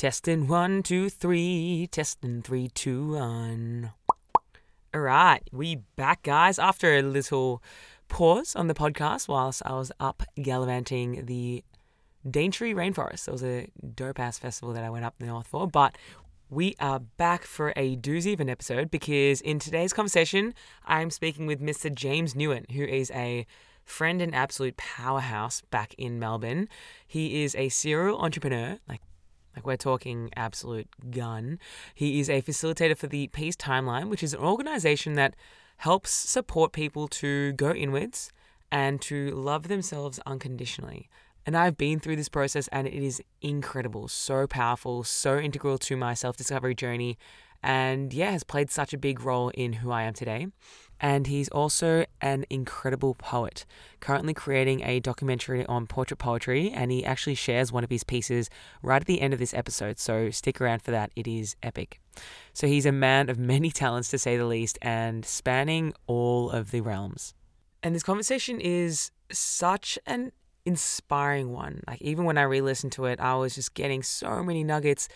Testing one, two, three. Testing three, two, one. All right, we back, guys. After a little pause on the podcast whilst I was up gallivanting the Daintree Rainforest. It was a dope ass festival that I went up north for. But we are back for a doozy of an episode because in today's conversation, I'm speaking with Mr. James Nguyen, who is a friend and absolute powerhouse back in Melbourne. He is a serial entrepreneur, like like we're talking absolute gun. He is a facilitator for the Peace Timeline, which is an organization that helps support people to go inwards and to love themselves unconditionally. And I've been through this process and it is incredible, so powerful, so integral to my self discovery journey, and yeah, has played such a big role in who I am today. And he's also an incredible poet, currently creating a documentary on portrait poetry. And he actually shares one of his pieces right at the end of this episode. So stick around for that. It is epic. So he's a man of many talents, to say the least, and spanning all of the realms. And this conversation is such an inspiring one. Like, even when I re listened to it, I was just getting so many nuggets.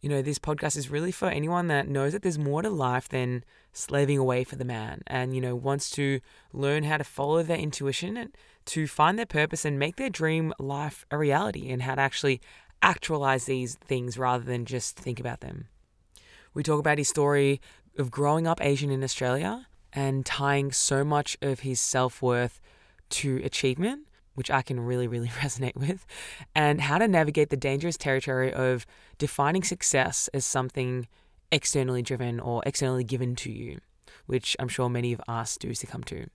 You know, this podcast is really for anyone that knows that there's more to life than slaving away for the man and, you know, wants to learn how to follow their intuition and to find their purpose and make their dream life a reality and how to actually actualize these things rather than just think about them. We talk about his story of growing up Asian in Australia and tying so much of his self worth to achievement, which I can really, really resonate with, and how to navigate the dangerous territory of defining success as something externally driven or externally given to you, which I'm sure many of us do succumb to.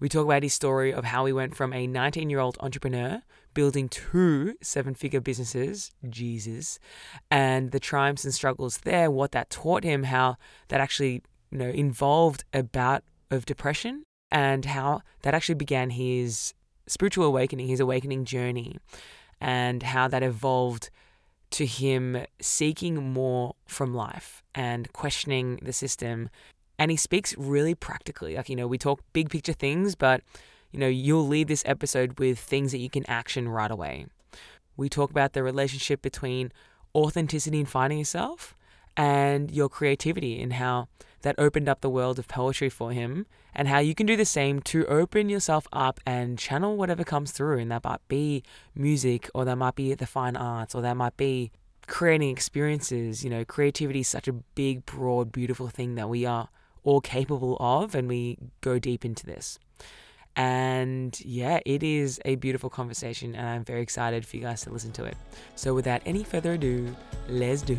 We talk about his story of how he went from a 19 year old entrepreneur building two seven figure businesses, Jesus, and the triumphs and struggles there, what that taught him, how that actually, you know, involved a bout of depression and how that actually began his spiritual awakening, his awakening journey, and how that evolved to him seeking more from life and questioning the system. And he speaks really practically. Like, you know, we talk big picture things, but, you know, you'll leave this episode with things that you can action right away. We talk about the relationship between authenticity and finding yourself and your creativity and how that opened up the world of poetry for him and how you can do the same to open yourself up and channel whatever comes through and that might be music or that might be the fine arts or that might be creating experiences you know creativity is such a big broad beautiful thing that we are all capable of and we go deep into this and yeah, it is a beautiful conversation, and I'm very excited for you guys to listen to it. So, without any further ado, let's do.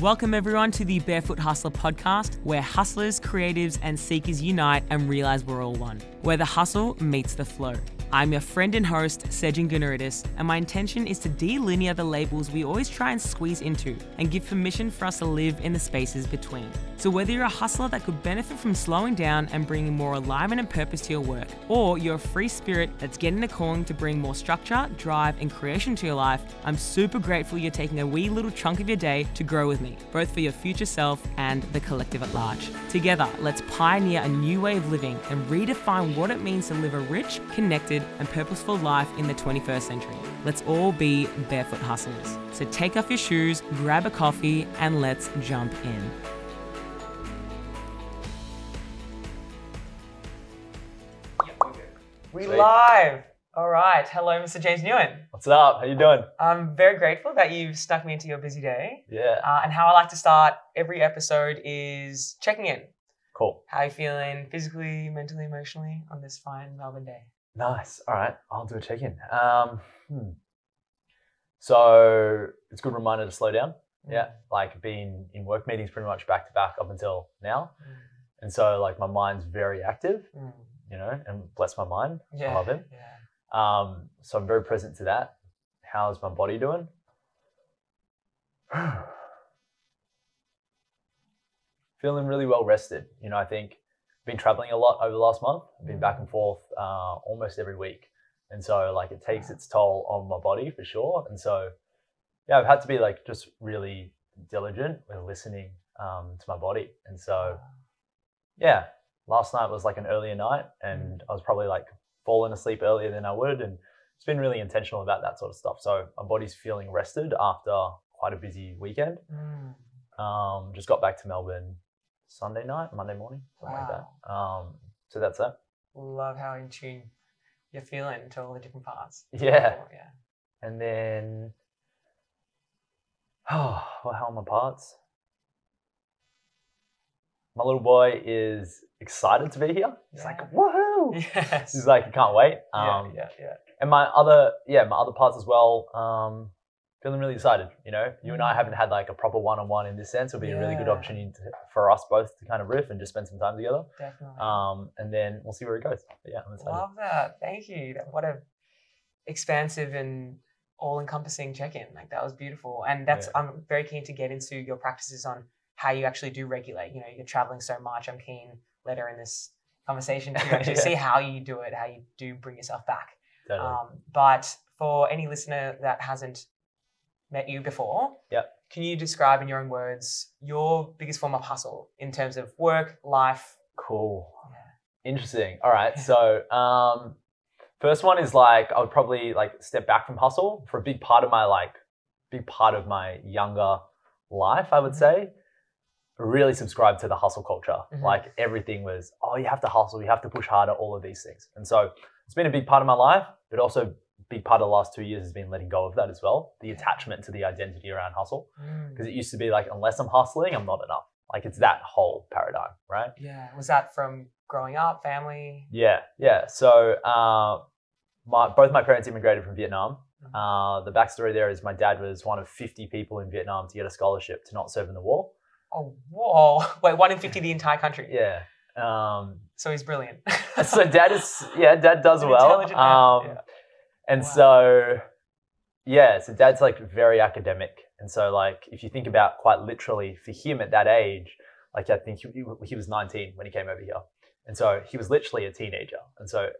Welcome, everyone, to the Barefoot Hustler podcast, where hustlers, creatives, and seekers unite and realize we're all one, where the hustle meets the flow. I'm your friend and host, Sejin Gunaridis, and my intention is to delineate the labels we always try and squeeze into and give permission for us to live in the spaces between. So, whether you're a hustler that could benefit from slowing down and bringing more alignment and purpose to your work, or you're a free spirit that's getting a calling to bring more structure, drive, and creation to your life, I'm super grateful you're taking a wee little chunk of your day to grow with me, both for your future self and the collective at large. Together, let's pioneer a new way of living and redefine what it means to live a rich, connected, and purposeful life in the 21st century. Let's all be barefoot hustlers. So take off your shoes, grab a coffee, and let's jump in. We live. All right. Hello, Mr. James Nguyen. What's up? How you doing? I'm very grateful that you've stuck me into your busy day. Yeah. Uh, and how I like to start every episode is checking in. Cool. How are you feeling physically, mentally, emotionally on this fine Melbourne day? Nice. All right. I'll do a check-in. Um, hmm. So it's a good reminder to slow down. Yeah. Like being in work meetings pretty much back to back up until now. Mm. And so like my mind's very active, Mm. you know, and bless my mind. Yeah. I love it. Yeah. Um, so I'm very present to that. How's my body doing? Feeling really well rested. You know, I think been traveling a lot over the last month. I've been back and forth uh, almost every week. And so like it takes its toll on my body for sure. And so yeah, I've had to be like just really diligent with listening um, to my body. And so yeah, last night was like an earlier night and I was probably like falling asleep earlier than I would and it's been really intentional about that sort of stuff. So my body's feeling rested after quite a busy weekend. Mm. Um, just got back to Melbourne Sunday night, Monday morning, something like that. Um, so that's it. Love how in tune you're feeling to all the different parts. Yeah. Oh, yeah. And then, oh, well, how are my parts? My little boy is excited to be here. He's Yeah. like, woohoo! Yes. He's like, he can't wait. yeah, Um, yeah, yeah. And my other, yeah, my other parts as well. Um, feeling really excited. You know, you and I haven't had like a proper one-on-one in this sense. It'll be a really good opportunity to, for us both to kind of riff and just spend some time together. Definitely. Um, and then we'll see where it goes. But yeah, I'm excited. Love that. Thank you. What a expansive and all-encompassing check-in. Like that was beautiful. And that's Yeah. I'm very keen to get into your practices on how you actually do regulate. You know, you're traveling so much. I'm keen later in this conversation to actually Yeah. see how you do it, how you do bring yourself back. Totally. Um, but for any listener that hasn't met you before, Yep. can you describe in your own words your biggest form of hustle in terms of work, life? Cool. Yeah. Interesting. All right. So, um, first one is like I would probably like step back from hustle for a big part of my like big part of my younger life. I would Mhm. say really subscribe to the hustle culture. Mhm. Like everything was, oh, you have to hustle, you have to push harder, all of these things. And so it's been a big part of my life, but also big part of the last two years has been letting go of that as well. The attachment to the identity around hustle, Mm. because it used to be like, unless I'm hustling, I'm not enough. Like it's that whole paradigm, right? Yeah. Was that from growing up, family? Yeah, yeah. So uh, my both my parents immigrated from Vietnam. Mhm. Uh, the backstory there is my dad was one of 50 people in Vietnam to get a scholarship to not serve in the war. Oh, whoa. Wait, one in 50 the entire country. Yeah. Um, So he's brilliant. so dad is yeah, dad does well. intelligent man, Um, yeah. And Wow. so yeah, so dad's like very academic, and so like if you think about quite literally for him at that age, like I think he, he was 19 when he came over here, and so he was literally a teenager, and so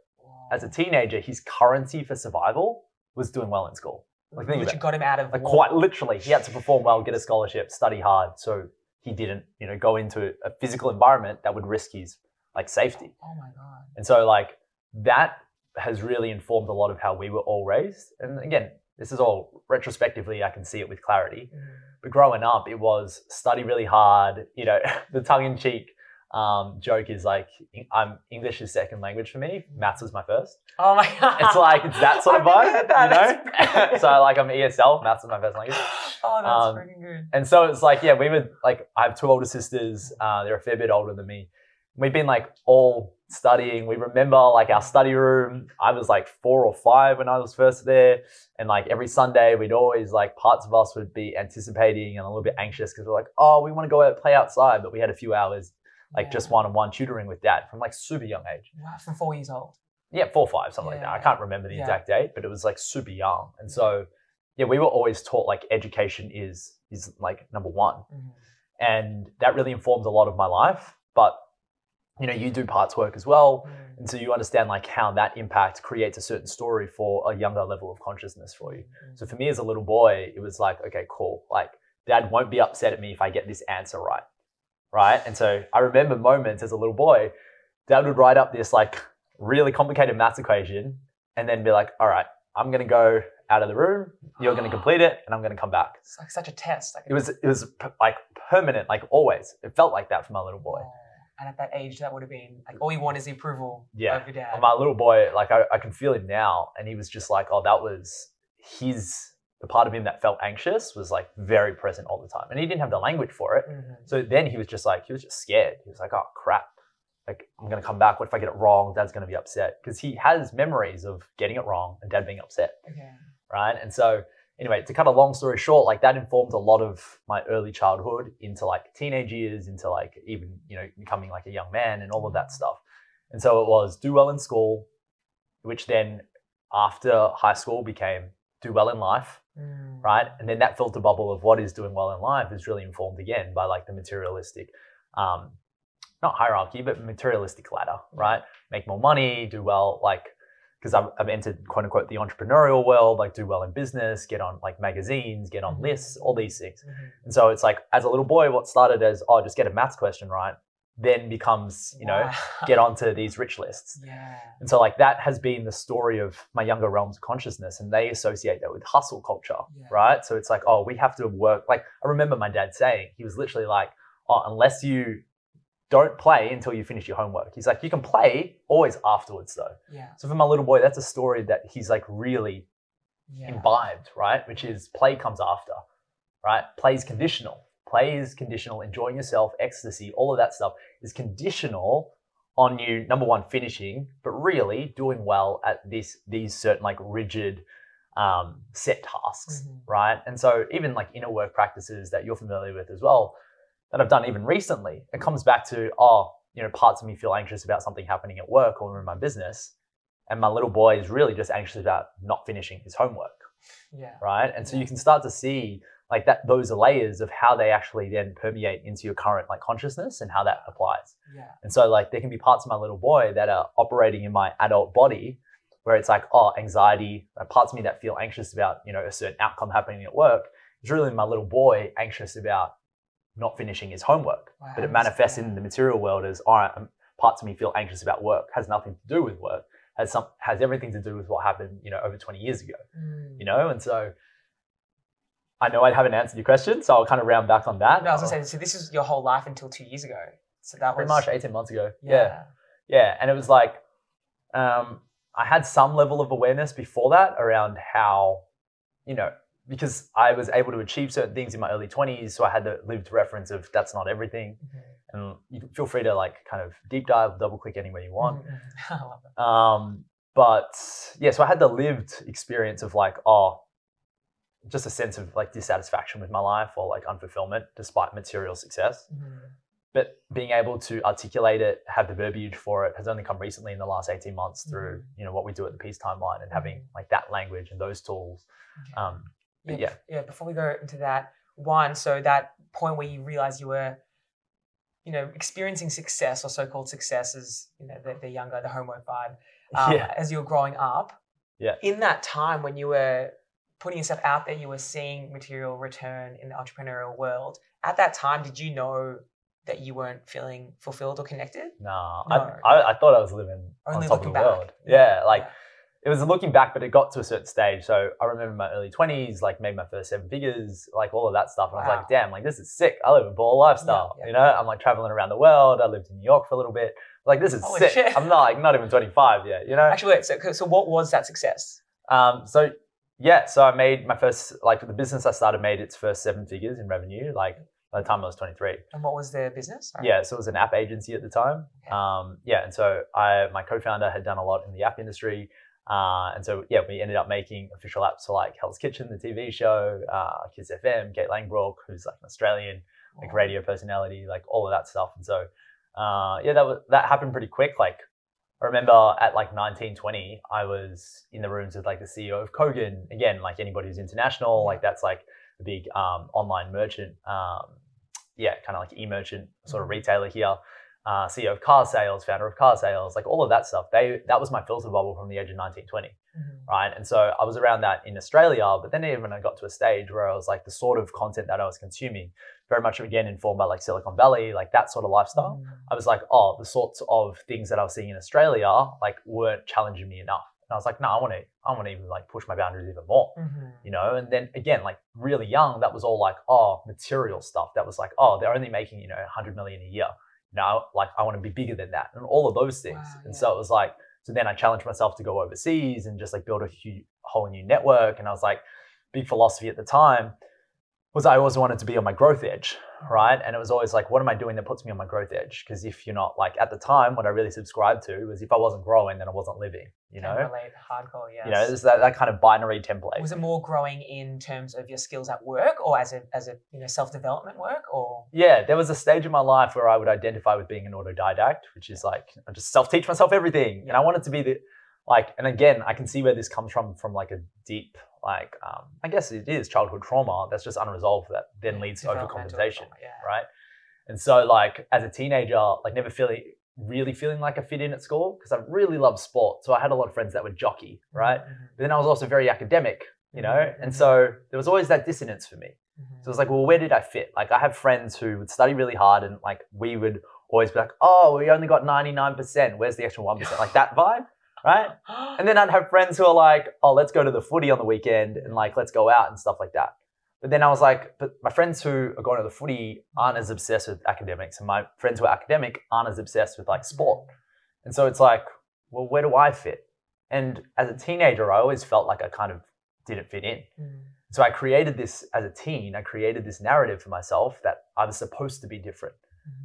as a teenager, his currency for survival was doing well in school. like, think Which got him out of Like war. quite literally, he had to perform well, get a scholarship, study hard, so he didn't, you know, go into a physical environment that would risk his like safety. Oh my god. And so like that has really informed a lot of how we were all raised. And again, this is all retrospectively, I can see it with clarity. Mm. But growing up, it was study really hard. You know, the tongue in cheek um, joke is like, I'm English is second language for me. Maths is my first. Oh my god. It's like it's that sort of vibe, you know. so like I'm ESL, maths is my first language. oh, that's um, freaking good. And so it's like, yeah, we were like I have two older sisters. Uh, they're a fair bit older than me. We've been like all studying. We remember like our study room. I was like four or five when I was first there, and like every Sunday we'd always like parts of us would be anticipating and a little bit anxious because we're like, oh, we want to go out and play outside, but we had a few hours like just one-on-one tutoring with dad from like super young age. Wow, from four years old. Yeah, four or five, something like that. I can't remember the Yeah. exact date, but it was like super young. And so, yeah, we were always taught like education is is like number one Mhm. and that really informs a lot of my life but you know you do parts work as well Mm. and so you understand like how that impact creates a certain story for a younger level of consciousness for you Mm. so for me as a little boy it was like okay cool like dad won't be upset at me if i get this answer right right and so i remember moments as a little boy dad would write up this like really complicated math equation and then be like all right i'm going to go out of the room you're going to complete it and i'm going to come back It's like such a test. Like it was it was like permanent, like always. It felt like that for my little boy. And at that age, that would have been like all you want is the approval Yeah. of your dad. My little boy, like I, I can feel him now, and he was just like, oh, that was his the part of him that felt anxious was like very present all the time, and he didn't have the language for it. Mhm. So then he was just like he was just scared. He was like, oh crap. Like I'm gonna come back. What if I get it wrong? Dad's gonna be upset because he has memories of getting it wrong and dad being upset. Okay. right? And so, anyway, to cut a long story short, like that informed a lot of my early childhood into like teenage years, into like even, you know, becoming like a young man and all of that stuff. And so it was do well in school, which then after high school became do well in life, Mm. right? And then that filter bubble of what is doing well in life is really informed again by like the materialistic, um, not hierarchy, but materialistic ladder, right? Make more money, do well, like, because I've, I've entered quote unquote the entrepreneurial world, like do well in business, get on like magazines, get on Mhm. lists, all these things. Mhm. And so it's like, as a little boy, what started as, oh, just get a maths question right, then becomes you know Wow. get onto these rich lists. yeah. And so like that has been the story of my younger realms of consciousness and they associate that with hustle culture, Yeah. right? So it's like, oh, we have to work. Like I remember my dad saying, he was literally like, oh, unless you don't play until you finish your homework. He's like, you can play always afterwards though. Yeah. So for my little boy, that's a story that he's like really Yeah. imbibed, right? Which is play comes after, right? Play is conditional. Play is conditional. Enjoying yourself, ecstasy, all of that stuff is conditional on you. Number one, finishing, but really doing well at this these certain like rigid um, set tasks, Mhm. right? And so even like inner work practices that you're familiar with as well, that I've done even recently, it comes back to oh, you know, parts of me feel anxious about something happening at work or in my business, and my little boy is really just anxious about not finishing his homework Yeah. right? And so Yeah. you can start to see like that those are layers of how they actually then permeate into your current like consciousness and how that applies. Yeah. And so like there can be parts of my little boy that are operating in my adult body where it's like oh anxiety, uh, parts of me that feel anxious about you know a certain outcome happening at work. It's really my little boy anxious about not finishing his homework, Wow, but it manifests in the material world as all right, um, parts of me feel anxious about work. Has nothing to do with work. Has some has everything to do with what happened you know over 20 years ago Mm. you know and so i know i haven't answered your question so i'll kind of round back on that No, I was gonna say. So this is your whole life until two years ago. So that pretty was much 18 months ago yeah. Yeah. yeah and it was like um i had some level of awareness before that around how you know because i was able to achieve certain things in my early 20s so i had the lived reference of that's not everything Mhm. and you feel free to like kind of deep dive double click anywhere you want Mhm, mhm. It. Um, but yeah, so I had the lived experience of like, oh, just a sense of like dissatisfaction with my life or like unfulfillment despite material success. Mhm. But being able to articulate it, have the verbiage for it has only come recently in the last 18 months through, you know, what we do at the Peace Timeline and having like that language and those tools. Um, yeah, yeah. yeah. Before we go into that, one, so that point where you realize you were, you know, experiencing success or so-called success as you know the, the younger, the homework vibe, um, yeah, as you were growing up. Yeah. In that time when you were putting yourself out there, you were seeing material return in the entrepreneurial world. At that time, did you know that you weren't feeling fulfilled or connected? nah, No. I, I, I thought I was living Only on top of the back. world. Yeah, like it was looking back, but it got to a certain stage. So I remember my early twenties, like made my first seven figures, like all of that stuff. And I was like, damn, like this is sick. I live a baller lifestyle. yeah. You know, I'm like traveling around the world. I lived in New York for a little bit. Like this is Holy sick. shit. I'm not like not even 25 yet. You know. Actually, wait. So, so what was that success? Um. So yeah. So I made my first like the business I started made its first seven figures in revenue. Like by the time I was 23. And what was their business? Sorry. Yeah, so it was an app agency at the time. Okay. Um, yeah, and so I, my co-founder had done a lot in the app industry, uh, and so yeah, we ended up making official apps for like Hell's Kitchen, the TV show, uh, Kids FM, Kate Langbroek, who's like an Australian like radio personality, like all of that stuff. And so uh, yeah, that was that happened pretty quick. Like I remember at like 19, 20, I was in the rooms with like the CEO of Kogan. Again, like anybody who's international, like that's like a big um, online merchant. Um, yeah, kind of like e-merchant sort of Mhm. retailer here. Uh, CEO of carsales, founder of carsales, like all of that stuff. They that was my filter bubble from the age of 19, 20 Mhm. right? And so I was around that in Australia, but then even I got to a stage where I was like the sort of content that I was consuming, very much again informed by like Silicon Valley, like that sort of lifestyle. Mhm. I was like, oh, the sorts of things that I was seeing in Australia like weren't challenging me enough. And I was like, no, I want to, I want to even like push my boundaries even more, Mhm. you know. And then again, like really young, that was all like, oh, material stuff. That was like, oh, they're only making you know 100 million a year. Now, like I want to be bigger than that, and all of those things. Wow, and yeah. so it was like, so then I challenged myself to go overseas and just like build a hu whole new network. And I was like, big philosophy at the time was I always wanted to be on my growth edge, right? And it was always like, what am I doing that puts me on my growth edge? Because if you're not like at the time, what I really subscribed to was if I wasn't growing, then I wasn't living. You know, relate hardcore. Yes. you know, there's that, that kind of binary template. was it more growing in terms of your skills at work, or as a as a you know self development work, or Yeah, there was a stage in my life where I would identify with being an autodidact, which is like I just self-teach myself everything, and I wanted to be the like. And again, I can see where this comes from from like a deep like um, I guess it is childhood trauma that's just unresolved that then leads to overcompensation, trauma, Yeah. right? And so like as a teenager, like never feeling really feeling like I fit in at school because I really loved sport, so I had a lot of friends that were jockey, right? Mhm, But then I was also very academic, you know, Mhm, and mhm. so there was always that dissonance for me. mhm. So it's like, well, where did I fit? Like, I have friends who would study really hard, and like we would always be like, oh, we only got 99%. Where's the extra 1%? Like that vibe, right? And then I'd have friends who are like, oh, let's go to the footy on the weekend and like, let's go out and stuff like that. But then I was like, but my friends who are going to the footy aren't as obsessed with academics, and my friends who are academic aren't as obsessed with like sport. And so it's like, well, where do I fit? And as a teenager, I always felt like I kind of didn't fit in. Mm. So I created this as a teen, I created this narrative for myself that I was supposed to be different.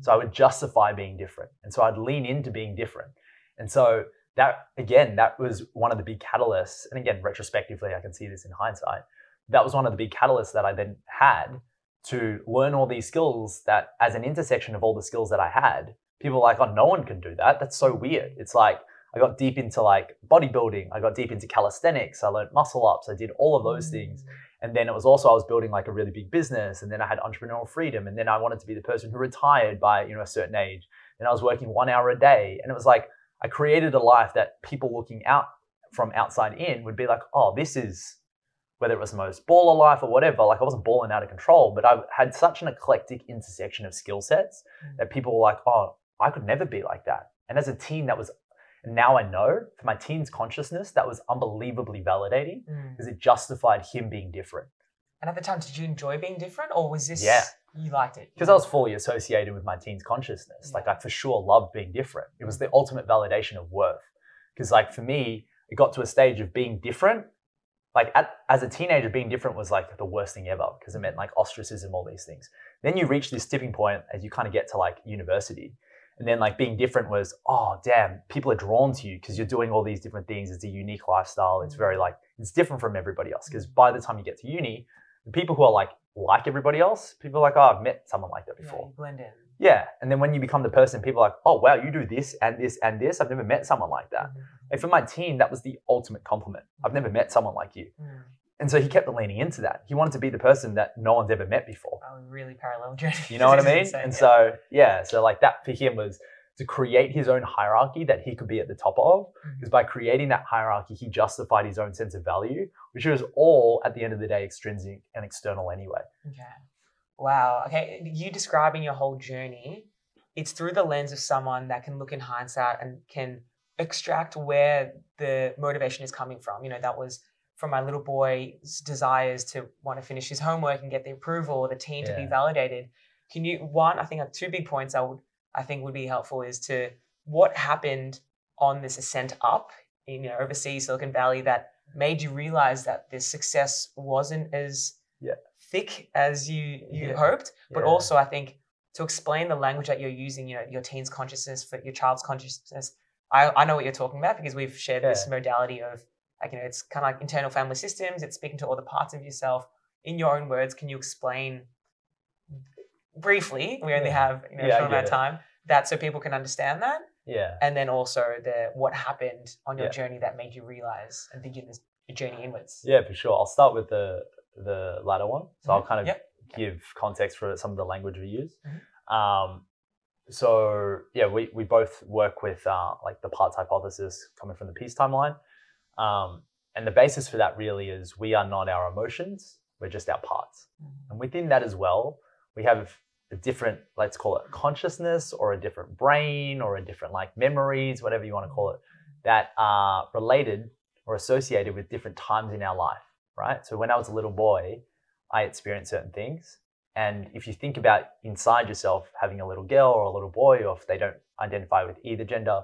So I would justify being different. And so I'd lean into being different. And so that, again, that was one of the big catalysts. And again, retrospectively, I can see this in hindsight. That was one of the big catalysts that I then had to learn all these skills that, as an intersection of all the skills that I had, people were like, oh, no one can do that. That's so weird. It's like, I got deep into like bodybuilding. I got deep into calisthenics. I learned muscle ups. I did all of those things. Mm. And then it was also I was building like a really big business, and then I had entrepreneurial freedom, and then I wanted to be the person who retired by you know a certain age. And I was working one hour a day, and it was like I created a life that people looking out from outside in would be like, oh, this is whether it was the most baller life or whatever. Like I wasn't balling out of control, but I had such an eclectic intersection of skill sets that people were like, oh, I could never be like that. And as a teen, that was now I know for my teen's consciousness, that was unbelievably validating Mm. because it justified him being different. And at the time, did you enjoy being different, or was this? Yeah. You liked it Because I was fully associated with my teen's consciousness. Like I for sure loved being different. It was the ultimate validation of worth. Because like for me, it got to a stage of being different. Like at, as a teenager, being different was like the worst thing ever because it meant like ostracism, all these things. Then you reach this tipping point as you kind of get to like university. And then like being different was, oh damn, people are drawn to you because you're doing all these different things. It's a unique lifestyle. It's mm. very like it's different from everybody else. Because by the time you get to uni, the people who are like like everybody else, people are like, oh, I've met someone like that Yeah, before. you blend in. Yeah. And then when you become the person, people are like, oh wow, you do this and this and this. I've never met someone like that. Mhm. And for my teen, that was the ultimate compliment. I've never met someone like you. Mm. And so he kept leaning into that. He wanted to be the person that no one's ever met before. Wow, really parallel journey. You know what I mean? insane, And yeah. so, yeah, so like that for him was to create his own hierarchy that he could be at the top of. Mhm. Because by creating that hierarchy, he justified his own sense of value, which was all at the end of the day extrinsic and external anyway. Okay. Wow. Okay. You describing your whole journey, it's through the lens of someone that can look in hindsight and can extract where the motivation is coming from. You know, that was from my little boy's desires to want to finish his homework and get the approval, or the teen to be validated. Can you one, I think I have two big points I would I think would be helpful is to what happened on this ascent up in you know overseas Silicon Valley that made you realize that this success wasn't as Yeah. thick as you you Yeah. hoped but Yeah. also i think to explain the language that you're using you know your teen's consciousness for your child's consciousness i, I know what you're talking about because we've shared this modality of like you know it's kind of like internal family systems it's speaking to all the parts of yourself in your own words can you explain briefly we only have you know Yeah, a short amount of time that so people can understand that Yeah. and then also the what happened on your Yeah. journey that made you realize and begin this journey inwards Yeah, for sure. I'll start with the the latter one. So I'll kind of Yep. give context for some of the language we use. Mhm. Um, so yeah, we, we both work with uh, like the parts hypothesis coming from the peace timeline. Um, and the basis for that really is we are not our emotions, we're just our parts. And within that as well, we have a different, let's call it consciousness or a different brain or a different like memories, whatever you want to call it, that are related or associated with different times in our life, right? So when I was a little boy, I experienced certain things. And if you think about inside yourself having a little girl or a little boy, or if they don't identify with either gender,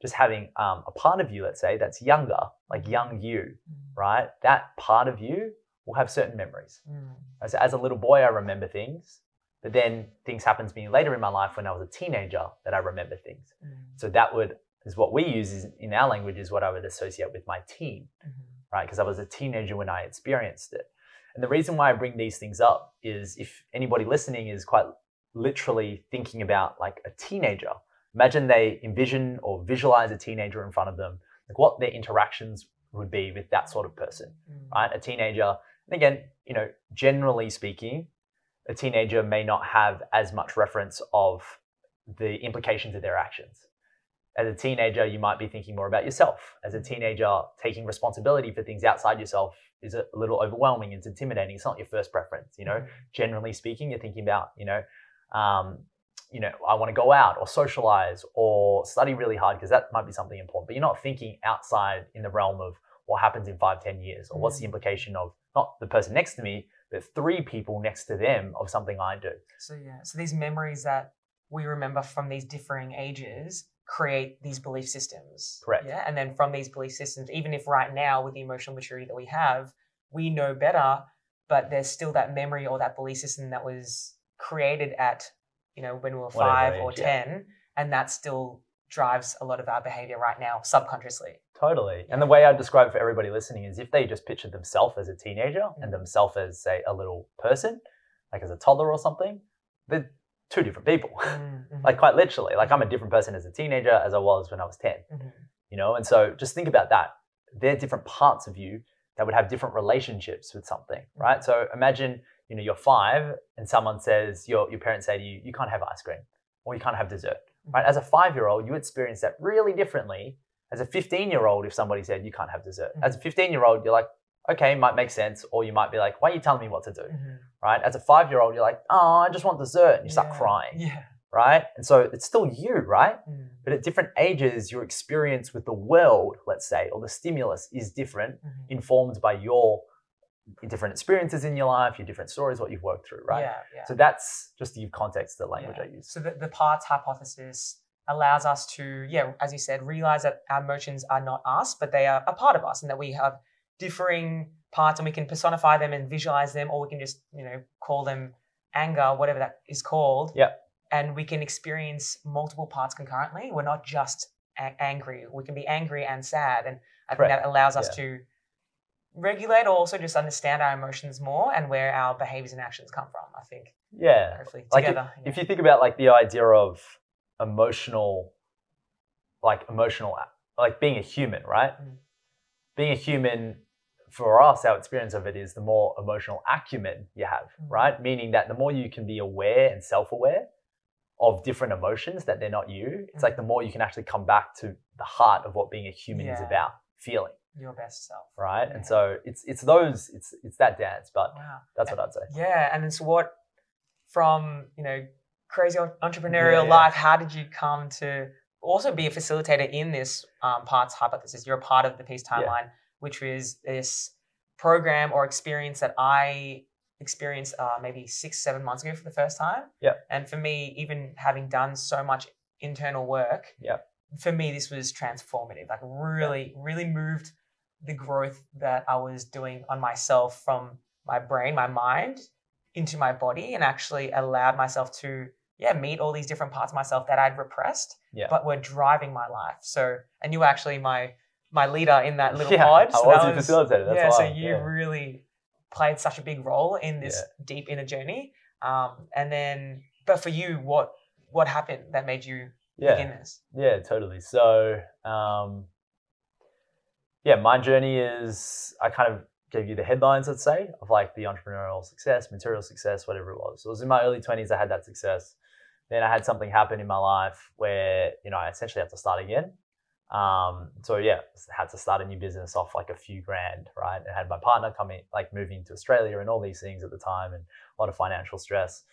just having um, a part of you, let's say, that's younger, like young you, right? That part of you will have certain memories. Mm. As, as a little boy, I remember things, but then things happen to me later in my life when I was a teenager that I remember things. Mm. So that would is what we use is, in our language is what I would associate with my teen, Mhm. right? Because I was a teenager when I experienced it. And the reason why I bring these things up is if anybody listening is quite literally thinking about like a teenager, imagine they envision or visualize a teenager in front of them, like what their interactions would be with that sort of person Mm. right? A teenager, and again, you know, generally speaking, a teenager may not have as much reference of the implications of their actions. As a teenager, you might be thinking more about yourself. As a teenager, taking responsibility for things outside yourself is a little overwhelming. It's intimidating. It's not your first preference. You know, Mhm. generally speaking, you're thinking about, you know, um, you know, I want to go out or socialize or study really hard because that might be something important. But you're not thinking outside in the realm of what happens in five, ten years or what's the Mm. implication of not the person next to me, but three people next to them of something I do. So yeah, so these memories that we remember from these differing ages create these belief systems. Correct. Yeah, and then from these belief systems, even if right now with the emotional maturity that we have, we know better, but there's still that memory or that belief system that was created at you know when we were Whatever five or age, yeah. ten, and that's still drives a lot of our behavior right now subconsciously. Totally. And the way I describe it for everybody listening is if they just pictured themselves as a teenager and Mm. themselves as, say, a little person, like as a toddler or something, they're two different people. Mm, mhm, like quite literally. Like I'm a different person as a teenager as I was when I was 10. mhm. You know, and so just think about that. They're different parts of you that would have different relationships with something, right? So imagine, you know, you're five and someone says, your, your parents say to you, you can't have ice cream or you can't have dessert, right? As a five year old, you experience that really differently as a 15 year old if somebody said you can't have dessert. As a 15 year old, you're like, okay, might make sense. Or you might be like, why are you telling me what to do, Mhm. right? As a five year old, you're like, oh, I just want dessert. And you start Yeah, crying, Yeah. right? And so it's still you, right? Mm, But at different ages, your experience with the world, let's say, or the stimulus is different, mhm. informed by your different experiences in your life, your different stories, what you've worked through, right? Yeah, yeah. So that's just to give context to the language Yeah. I use. So the, the parts hypothesis allows us to, yeah, as you said, realize that our emotions are not us, but they are a part of us and that we have differing parts and we can personify them and visualize them, or we can just, you know, call them anger, whatever that is called. Yeah. And we can experience multiple parts concurrently. We're not just a- angry. We can be angry and sad. And I think Correct. that allows us to regulate or also just understand our emotions more and where our behaviors and actions come from. I think Yeah. hopefully Like together. If you think about like the idea of emotional, like emotional, like being a human, right? Mm. Being a human, for us, our experience of it is the more emotional acumen you have, Mm. right? Meaning that the more you can be aware and self aware of different emotions that they're not you, it's like the more you can actually come back to the heart of what being a human is about feeling, your best self. right? Yeah. And so it's it's those, it's it's that dance, but Wow. that's what I'd say. Yeah, and then so what from you know crazy entrepreneurial Yeah. life? How did you come to also be a facilitator in this um, parts hypothesis? You're a part of the Peace Yeah. Timeline, which is this program or experience that I experienced uh, maybe six, seven months ago for the first time. Yeah. And for me, even having done so much internal work, Yeah. for me this was transformative. Like really, really moved the growth that I was doing on myself from my brain, my mind, into my body, and actually allowed myself to yeah meet all these different parts of myself that I'd repressed, Yeah. but were driving my life. So, and you were actually my my leader in that little yeah, pod. I was that your facilitator. That's yeah, why. so you yeah. really played such a big role in this deep inner journey. Um, and then, but for you, what what happened that made you yeah. begin this? Yeah, totally. So, um, yeah, my journey is I kind of gave you the headlines, let's say, of like the entrepreneurial success, material success, whatever it was. So it was in my early 20s, I had that success. Then I had something happen in my life where, you know, I essentially had to start again. Um, so yeah, had to start a new business off like a few grand, right? And had my partner coming, like moving to Australia and all these things at the time and a lot of financial stress.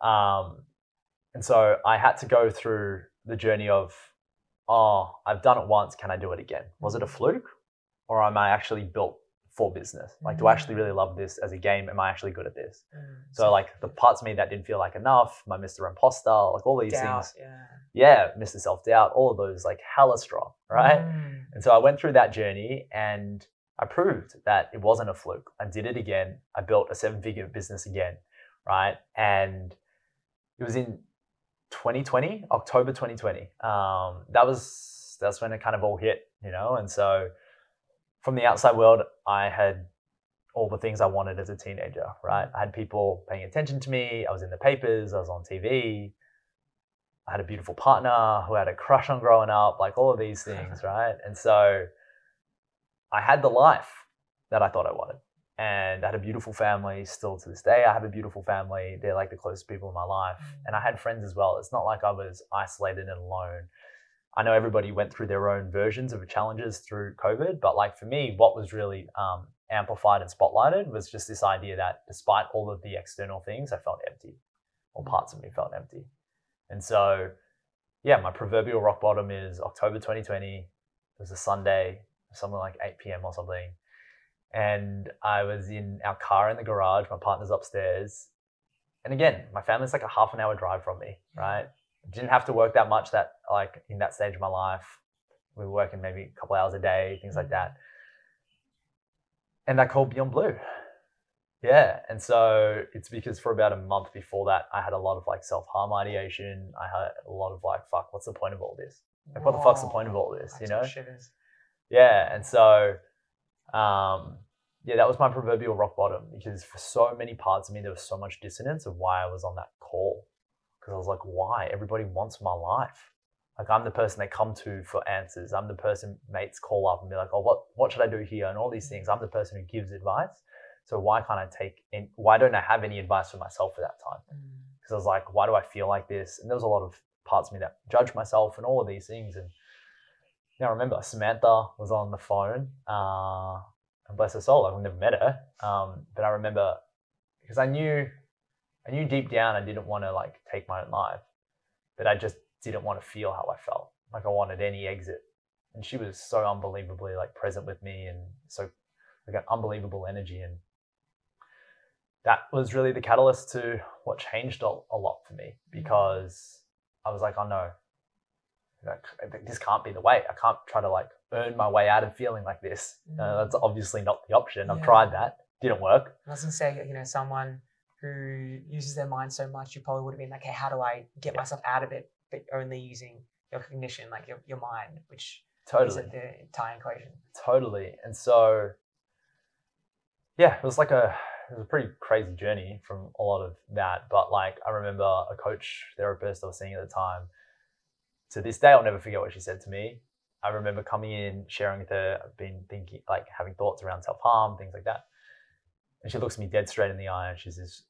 Um, and so I had to go through the journey of, oh, I've done it once. Can I do it again? Was it a fluke or am I actually built for business? Like, do I actually really love this as a game? Am I actually good at this? So, like, the parts of me that didn't feel like enough, my Mr. Imposter, like all these doubt, things. yeah. Yeah, Mr. Self Doubt, all of those, like, hella strong, right? Mm. And so I went through that journey and I proved that it wasn't a fluke. I did it again. I built a seven figure business again, right? And it was in 2020, October 2020. Um, that was that's when it kind of all hit, you know. And so from the outside world, I had all the things I wanted as a teenager, right? I had people paying attention to me. I was in the papers. I was on TV. I had a beautiful partner who I had a crush on growing up, like all of these things, right? And so I had the life that I thought I wanted. And I had a beautiful family still to this day. I have a beautiful family. They're like the closest people in my life. Mm. And I had friends as well. It's not like I was isolated and alone. I know everybody went through their own versions of challenges through COVID, but like for me, what was really um, amplified and spotlighted was just this idea that despite all of the external things, I felt empty, or parts of me felt empty. And so, yeah, my proverbial rock bottom is October 2020. It was a Sunday, something like 8 p.m. or something. And I was in our car in the garage. My partner's upstairs. And again, my family's like a half an hour drive from me, right? Didn't have to work that much that like in that stage of my life. We were working maybe a couple hours a day, things like that. And that called Beyond Blue. Yeah. And so it's because for about a month before that, I had a lot of like self harm ideation. I had a lot of like, fuck, what's the point of all this? Like, what the fuck's the point of all this? You know? Yeah. And so, um, yeah, that was my proverbial rock bottom because for so many parts of me, there was so much dissonance of why I was on that call. Because I was like, why? Everybody wants my life. Like I'm the person they come to for answers. I'm the person mates call up and be like, oh, what what should I do here? And all these things. I'm the person who gives advice. So why can't I take in, why don't I have any advice for myself at that time? Because I was like, why do I feel like this? And there was a lot of parts of me that judge myself and all of these things. And now I remember Samantha was on the phone. Uh, and bless her soul, I've never met her. Um, but I remember because I knew I knew deep down I didn't want to like take my own life, but I just didn't want to feel how I felt. Like I wanted any exit. And she was so unbelievably like present with me and so like an unbelievable energy. And that was really the catalyst to what changed a, a lot for me because I was like, oh no, like, this can't be the way. I can't try to like earn my way out of feeling like this. Uh, that's obviously not the option. I've tried that, didn't work. I was gonna say, you know, someone who uses their mind so much, you probably would have been like, okay, how do I get Yeah. myself out of it? But only using your cognition, like your, your mind, which is Totally. at the entire equation. totally and so yeah it was like a it was a pretty crazy journey from a lot of that but like i remember a coach therapist i was seeing at the time to this day i'll never forget what she said to me i remember coming in sharing with her i've been thinking like having thoughts around self-harm things like that and she looks me dead straight in the eye and she this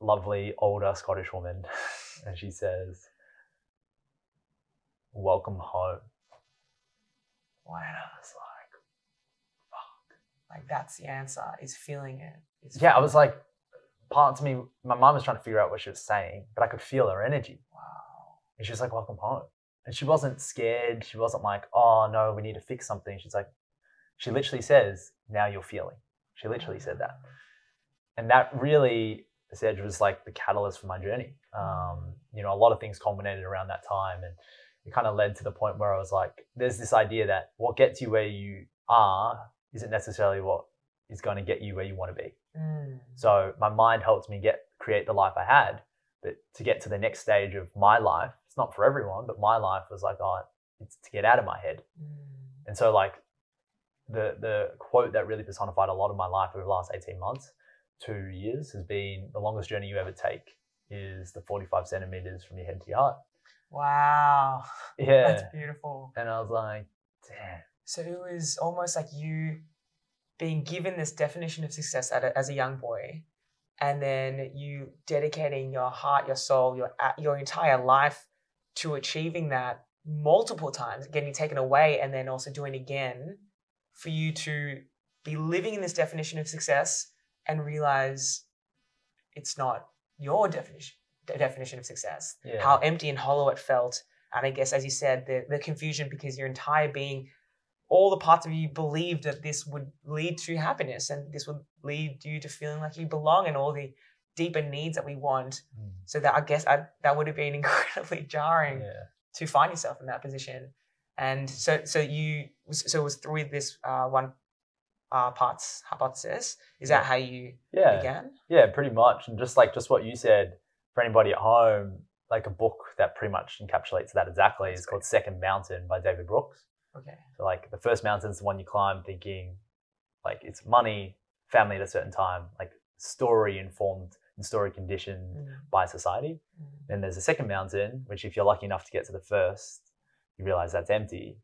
lovely older scottish woman and she says welcome home Wow. and i was like fuck Like that's the answer, is feeling it. is yeah, I was like, parts of me, my mom was trying to figure out what she was saying, but I could feel her energy. wow. And she was like, welcome home. And she wasn't scared. She wasn't like, oh no, we need to fix something. She's like, she literally says, now you're feeling. She literally said that. And that really, said was like the catalyst for my journey. Um, you know, a lot of things culminated around that time. And it kind of led to the point where I was like, there's this idea that what gets you where you are isn't necessarily what is going to get you where you want to be. Mm. So my mind helped me get create the life I had. But to get to the next stage of my life, it's not for everyone, but my life was like, oh, it's to get out of my head. Mm. And so like the the quote that really personified a lot of my life over the last 18 months, two years, has been the longest journey you ever take is the 45 centimeters from your head to your heart. Wow. Yeah. That's beautiful. And I was like, damn. So it was almost like you being given this definition of success at a, as a young boy, and then you dedicating your heart, your soul, your your entire life to achieving that multiple times, getting taken away, and then also doing it again, for you to be living in this definition of success and realize it's not your definition definition of success Yeah. how empty and hollow it felt. And I guess, as you said, the, the confusion because your entire being, all the parts of you believed that this would lead to happiness and this would lead you to feeling like you belong and all the deeper needs that we want. Mm. So that I guess I, that would have been incredibly jarring Yeah. to find yourself in that position. And so, so you, so it was through this uh, one uh, parts hypothesis. Is that how you Yeah. began? Yeah, pretty much. And just like just what you said, for anybody at home, like a book that pretty much encapsulates that exactly is That's called Second Mountain by David Brooks. Okay. So like the first mountain is the one you climb thinking like it's money, family at a certain time, like story informed and story conditioned Mm, by society. mm, Then there's a second mountain, which if you're lucky enough to get to the first, you realize that's empty.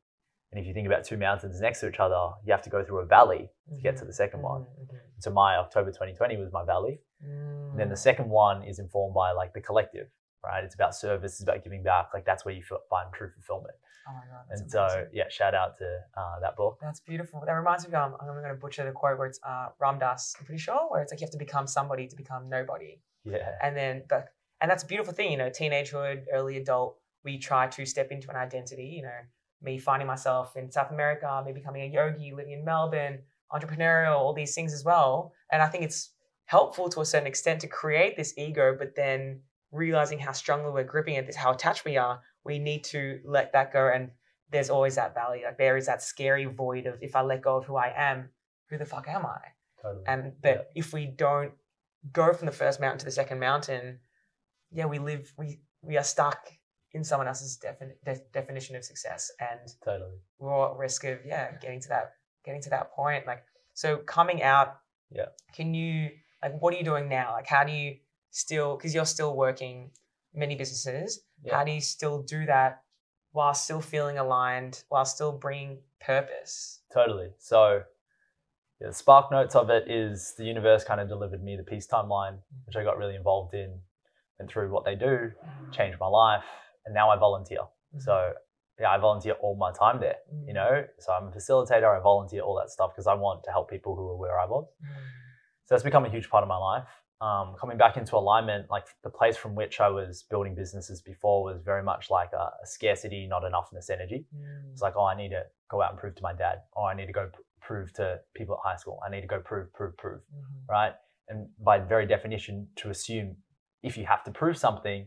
And if you think about two mountains next to each other, you have to go through a valley to get to the second one. mhm, So my October 2020 was my valley. And then the mm. second one is informed by like the collective, right? It's about service, it's about giving back. Like that's where you find true fulfillment. Oh my god. And so, yeah, shout out to uh, that book. That's beautiful. That reminds me of um, I'm going to butcher the quote where it's uh, Ram Dass, I'm pretty sure, where it's like you have to become somebody to become nobody. Yeah. And then, but and that's a beautiful thing. You know, teenagehood, early adult, we try to step into an identity. You know, me finding myself in South America, me becoming a yogi, living in Melbourne, entrepreneurial, all these things as well. And I think it's helpful to a certain extent to create this ego, but then realizing how strongly we're gripping it, how attached we are, we need to let that go. And there's always that valley. Like there is that scary void of if I let go of who I am, who the fuck am I? Totally. And that if we don't go from the first mountain to the second mountain, yeah, we live, we we are stuck in someone else's defini- de- definition of success, and totally. we're all at risk of yeah getting to that getting to that point. Like so, coming out. Yeah. Can you like what are you doing now? Like how do you still because you're still working many businesses. Yeah. How do you still do that while still feeling aligned, while still bringing purpose? Totally. So, yeah, the spark notes of it is the universe kind of delivered me the peace timeline, mm. which I got really involved in, and through what they do, mm. changed my life, and now I volunteer. Mm-hmm. So, yeah, I volunteer all my time there. Mm. You know, so I'm a facilitator. I volunteer all that stuff because I want to help people who are where I was. Mm. So that's become a huge part of my life. Um, coming back into alignment, like the place from which I was building businesses before was very much like a, a scarcity, not enoughness energy. Mm. It's like, oh, I need to go out and prove to my dad. Oh, I need to go pr- prove to people at high school. I need to go prove, prove, prove, mm-hmm. right? And by very definition, to assume if you have to prove something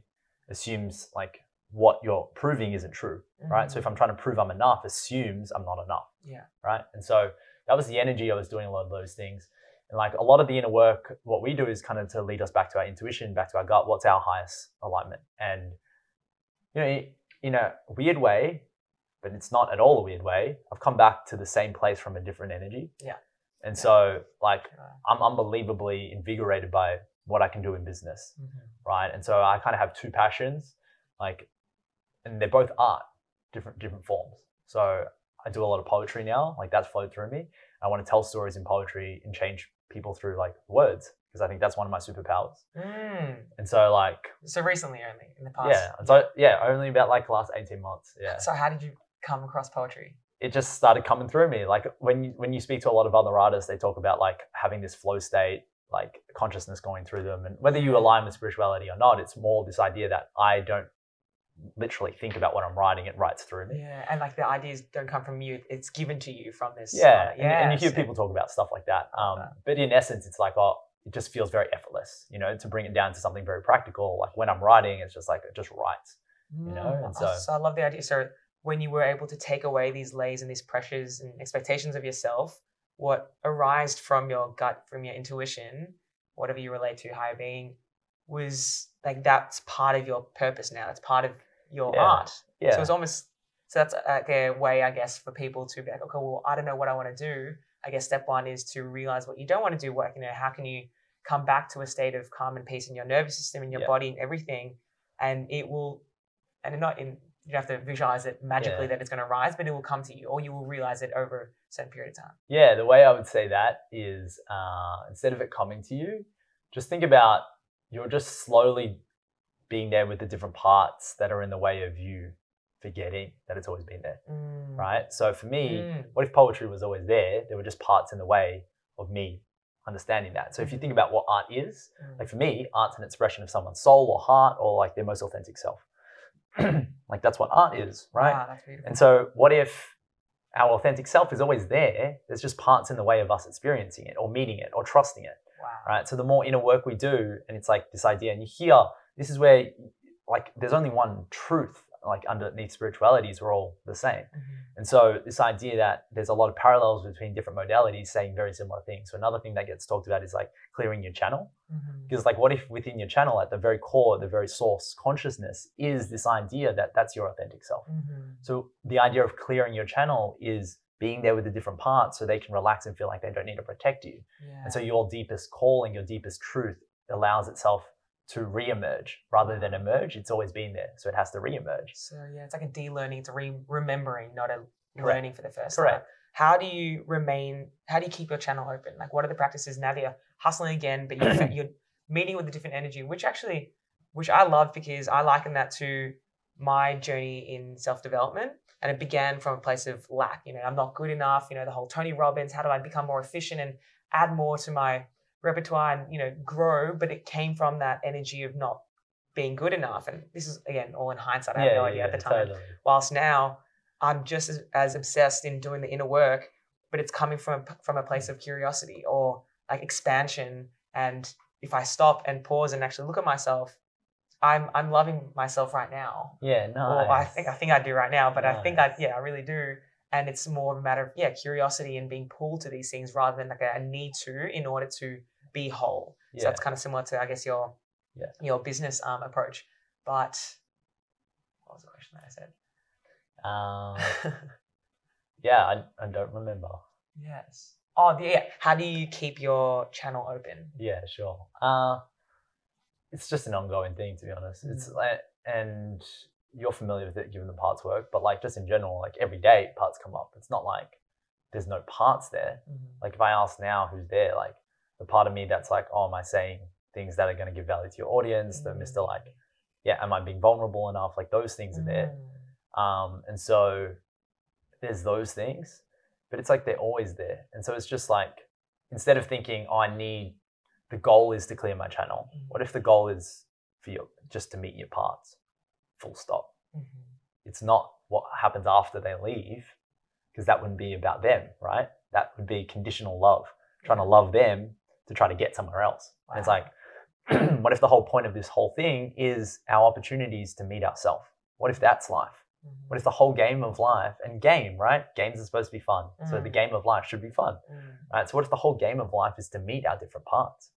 assumes like what you're proving isn't true, right? So if mm. I'm trying to prove I'm enough, assumes I'm not enough, yeah, right? And so that was the energy I was doing a lot of those things. And like a lot of the inner work, what we do is kind of to lead us back to our intuition, back to our gut. What's our highest alignment? And you know, in a weird way, but it's not at all a weird way. I've come back to the same place from a different energy. Yeah. And so, like. I'm unbelievably invigorated by what I can do in business, mm-hmm. right? And so I kind of have two passions, like, and they're both art, different different forms. So I do a lot of poetry now, like that's flowed through me. I want to tell stories in poetry and change people through like words because I think that's one of my superpowers. Mm. And so, like, So recently, only in the past. yeah, so yeah, only about like the last eighteen months. Yeah. So how did you come across poetry? it just started coming through me. Like when you, when you speak to a lot of other artists, they talk about like having this flow state, like consciousness going through them, and whether you align with spirituality or not, it's more this idea that I don't literally think about what I'm writing; it writes through me. Yeah, and like the ideas don't come from you; it's given to you from this. Yeah, uh, and, and you hear people talk about stuff like that. Um, but in essence, it's like, oh, it just feels very effortless. You know, to bring it down to something very practical. Like when I'm writing, it's just like it just writes. you know, Mm, and I- so- I love the idea. So when you were able to take away these layers and these pressures and expectations of yourself, what arised from your gut, from your intuition, whatever you relate to, higher being, was like that's part of your purpose now. That's part of your Yeah. art. Yeah, So it's almost so that's like a way, I guess, for people to be like, okay, well, I don't know what I want to do. I guess step one is to realize what you don't want to do. Work, you know, how can you come back to a state of calm and peace in your nervous system, in your Yeah. body, and everything, and it will, and not in you have to visualize it magically Yeah. that it's going to rise, but it will come to you, or you will realize it over a certain period of time. Yeah, the way I would say that is uh, instead of it coming to you, just think about you're just slowly being there with the different parts that are in the way of you forgetting that it's always been there, Mm. right? So for me, Mm. what if poetry was always there? There were just parts in the way of me understanding that. So if you think about what art is, Mm. like for me, art's an expression of someone's soul or heart or like their most authentic self. like that's what art is, right? Wow. And so, what if our authentic self is always there? There's just parts in the way of us experiencing it or meeting it or trusting it, wow. right? So, the more inner work we do, and it's like this idea, and you hear this is where, like, there's only one truth, like, underneath spiritualities we're all the same. Mhm. And so, this idea that there's a lot of parallels between different modalities saying very similar things. So, another thing that gets talked about is like clearing your channel. Mhm. Because, like, what if within your channel, at the very core, the very source consciousness is this idea that that's your authentic self? Mhm. So the idea of clearing your channel is being there with the different parts so they can relax and feel like they don't need to protect you. Yeah. And so your deepest calling, your deepest truth allows itself to re-emerge rather than emerge. It's always been there. So it has to re-emerge. So yeah, it's like a de-learning, it's a re- remembering, not a Correct. learning for the first Correct. time. How do you remain? How do you keep your channel open? Like, what are the practices now that you're hustling again, but you're, you're meeting with a different energy, which actually, which I love because I liken that to my journey in self-development, and it began from a place of lack. You know, I'm not good enough. You know, the whole Tony Robbins. How do I become more efficient and add more to my repertoire and you know grow? But it came from that energy of not being good enough. And this is again all in hindsight. I have no idea at the time. Totally. Whilst now I'm just as, as obsessed in doing the inner work, but it's coming from a, from a place of curiosity or like expansion. And if I stop and pause and actually look at myself, I'm I'm loving myself right now. Yeah, no. Or I think I think I do right now, but I think I yeah I really do. And it's more of a matter of yeah curiosity and being pulled to these things rather than like a, a need to in order to be whole. yeah. So that's kind of similar to I guess your Yeah. your business um approach. But what was the question that I said? um, yeah, I, I don't remember. yes. Oh yeah. How do you keep your channel open? Yeah, sure. Uh, it's just an ongoing thing, to be honest. It's Mm. like, and you're familiar with it given the parts work, but like just in general, like every day parts come up. It's not like there's no parts there. Like if I ask now who's there, like the part of me that's like, oh, am I saying things that are going to give value to your audience? The Mr. Mm. Like, yeah, am I being vulnerable enough? Like those things are there. Um, and so there's those things, but it's like they're always there. And so it's just like instead of thinking, oh, I need the goal is to clear my channel. Mhm. What if the goal is for you just to meet your parts? Full stop. Mhm. It's not what happens after they leave, because that wouldn't be about them, right? That would be conditional love, trying to love them to try to get somewhere else. And it's like, what if the whole point of this whole thing is our opportunities to meet ourselves? What if that's life? Mhm. What if the whole game of life and game, right? Games are supposed to be fun. So the Mm. game of life should be fun, Mm. right? So what if the whole game of life is to meet our different parts?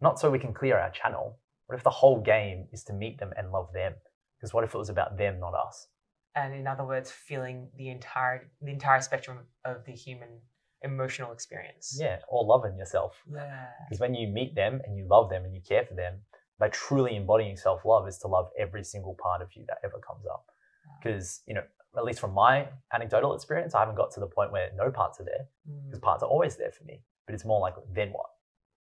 Not so we can clear our channel. What if the whole game is to meet them and love them? Because what if it was about them, not us? and in other words, feeling the entire the entire spectrum of the human emotional experience. Yeah, or loving yourself. Yeah. Because when you meet them and you love them and you care for them, by truly embodying self love is to love every single part of you that ever comes up. Because, you know, at least from my anecdotal experience, I haven't got to the point where no parts are there because Mm. parts are always there for me. But it's more like, then what?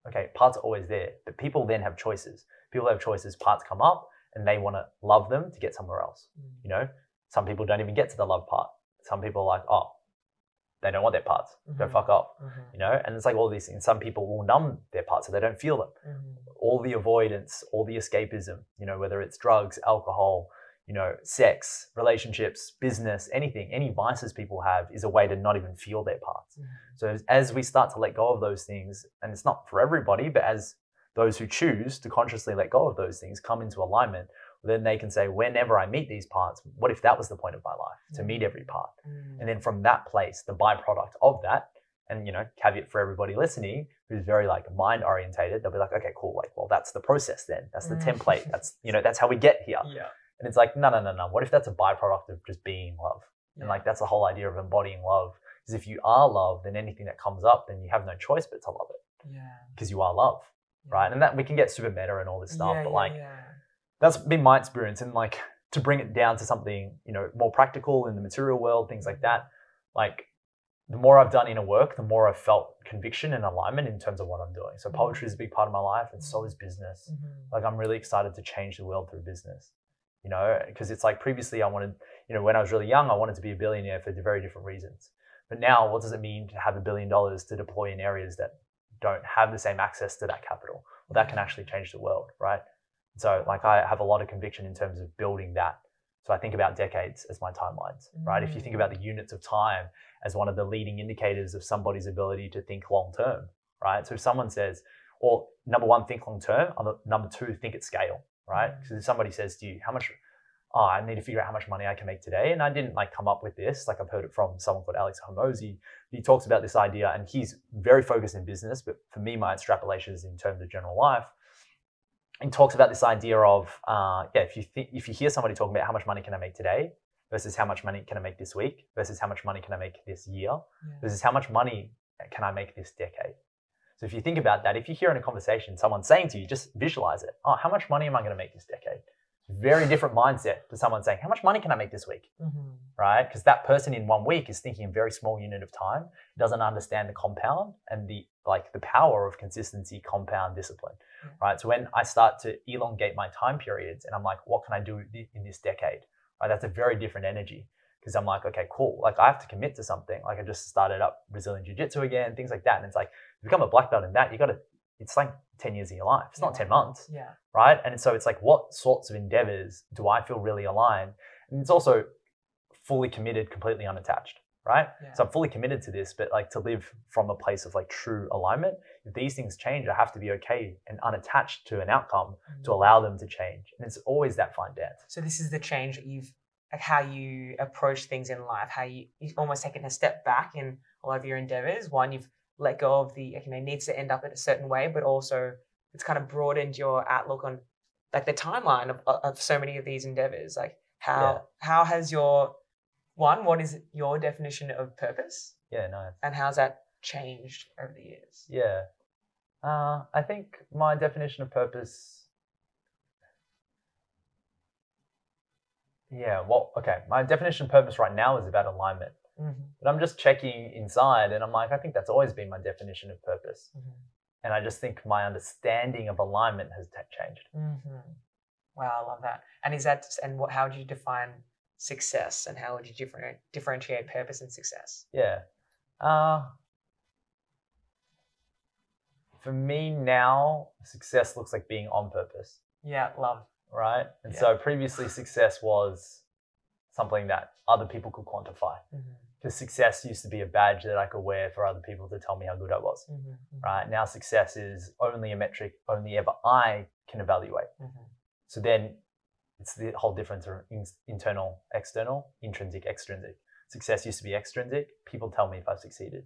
Okay, parts are always there, but people then have choices. People have choices, parts come up and they want to love them to get somewhere else. Mm. You know, some people don't even get to the love part. Some people are like, oh, they don't want their parts. Go Mhm. fuck off. Mhm. You know, and it's like all these things. Some people will numb their parts so they don't feel them Mhm. all the avoidance, all the escapism, you know, whether it's drugs, alcohol, you know, sex, relationships, business, anything, any vices people have is a way to not even feel their parts. Mhm. So as, as we start to let go of those things, and it's not for everybody, but as those who choose to consciously let go of those things come into alignment, then they can say, whenever I meet these parts, what if that was the point of my life? To meet every part. Mm. And then from that place, the byproduct of that, and you know, caveat for everybody listening who's very like mind orientated, they'll be like, okay, cool, like, well, that's the process then. That's the Mm. template. That's you know, that's how we get here. yeah. And it's like, no, no, no, no. What if that's a byproduct of just being love? And like that's the whole idea of embodying love. Is if you are love, then anything that comes up, then you have no choice but to love it yeah. because you are love, right? And that we can get super meta and all this stuff, Yeah, but yeah, like yeah. That's been my experience and like to bring it down to something you know more practical in the material world things like that like the more i've done inner work the more i've felt conviction and alignment in terms of what i'm doing. So Mhm. poetry is a big part of my life and so is business. Mhm. like i'm really excited to change the world through business you know because it's like previously i wanted you know when i was really young i wanted to be a billionaire for very different reasons. But now what does it mean to have a billion dollars to deploy in areas that don't have the same access to that capital well that can actually change the world right so like i have a lot of conviction in terms of building that. So i think about decades as my timelines right? If you think about the units of time as one of the leading indicators of somebody's ability to think long term right? So if someone says or number one think long term number two think at scale right? Mm. because if somebody says to you how much oh i need to figure out how much money i can make today and i didn't like come up with this like i've heard it from someone called alex hormozi he talks about this idea and he's very focused in business but for me my extrapolation is in terms of general life he talks about this idea of uh, yeah if you think if you hear somebody talking about how much money can i make today versus how much money can i make this week versus how much money can i make this year Yeah. versus how much money can i make this decade so if you think about that if you hear in a conversation someone saying to you just visualize it oh how much money am i going to make this decade very different mindset to someone saying how much money can i make this week Mhm. right? Because that person in one week is thinking a very small unit of time, doesn't understand the compound and the like the power of consistency, compound discipline, Yeah. right? So when I start to elongate my time periods and I'm like, what can I do in this decade? Right, that's a very different energy because I'm like, okay, cool. Like I have to commit to something. Like I just started up Brazilian Jiu Jitsu again, things like that, and it's like become a black belt in that, you got to it's like 10 years of your life. It's not 10 months, Yeah. right? And so it's like, what sorts of endeavors do I feel really aligned? And it's also fully committed, completely unattached, right? Yeah. So I'm fully committed to this, but like to live from a place of like true alignment, if these things change, I have to be okay and unattached to an outcome to Mm. allow them to change. And it's always that fine dance. So this is the change that you've like how you approach things in life, how you you almost taken a step back in a lot of your endeavors. One, you've let go of the you know needs to end up in a certain way, but also it's kind of broadened your outlook on like the timeline of, of so many of these endeavors. Like how Yeah. how has your one, what is your definition of purpose, Yeah, nice. and how's that changed over the years? Yeah. Uh, I think my definition of purpose. Yeah, well, okay. My definition of purpose right now is about alignment. Mm-hmm. But I'm just checking inside and I'm like, I think that's always been my definition of purpose. And I just think my understanding of alignment has t- changed. Mm-hmm. Wow, I love that. And is that and what? How do you define success, and how would you different, differentiate purpose and success? Yeah. Uh, for me now, success looks like being on purpose. Yeah, love. right? And Yeah. so previously, success was something that other people could quantify. Mm-hmm. Because success used to be a badge that I could wear for other people to tell me how good I was, Mm-hmm. right? Now, success is only a metric only ever I can evaluate. Mm-hmm. So then it's the whole difference of in- internal, external, intrinsic, extrinsic. Success used to be extrinsic. People tell me if I've succeeded.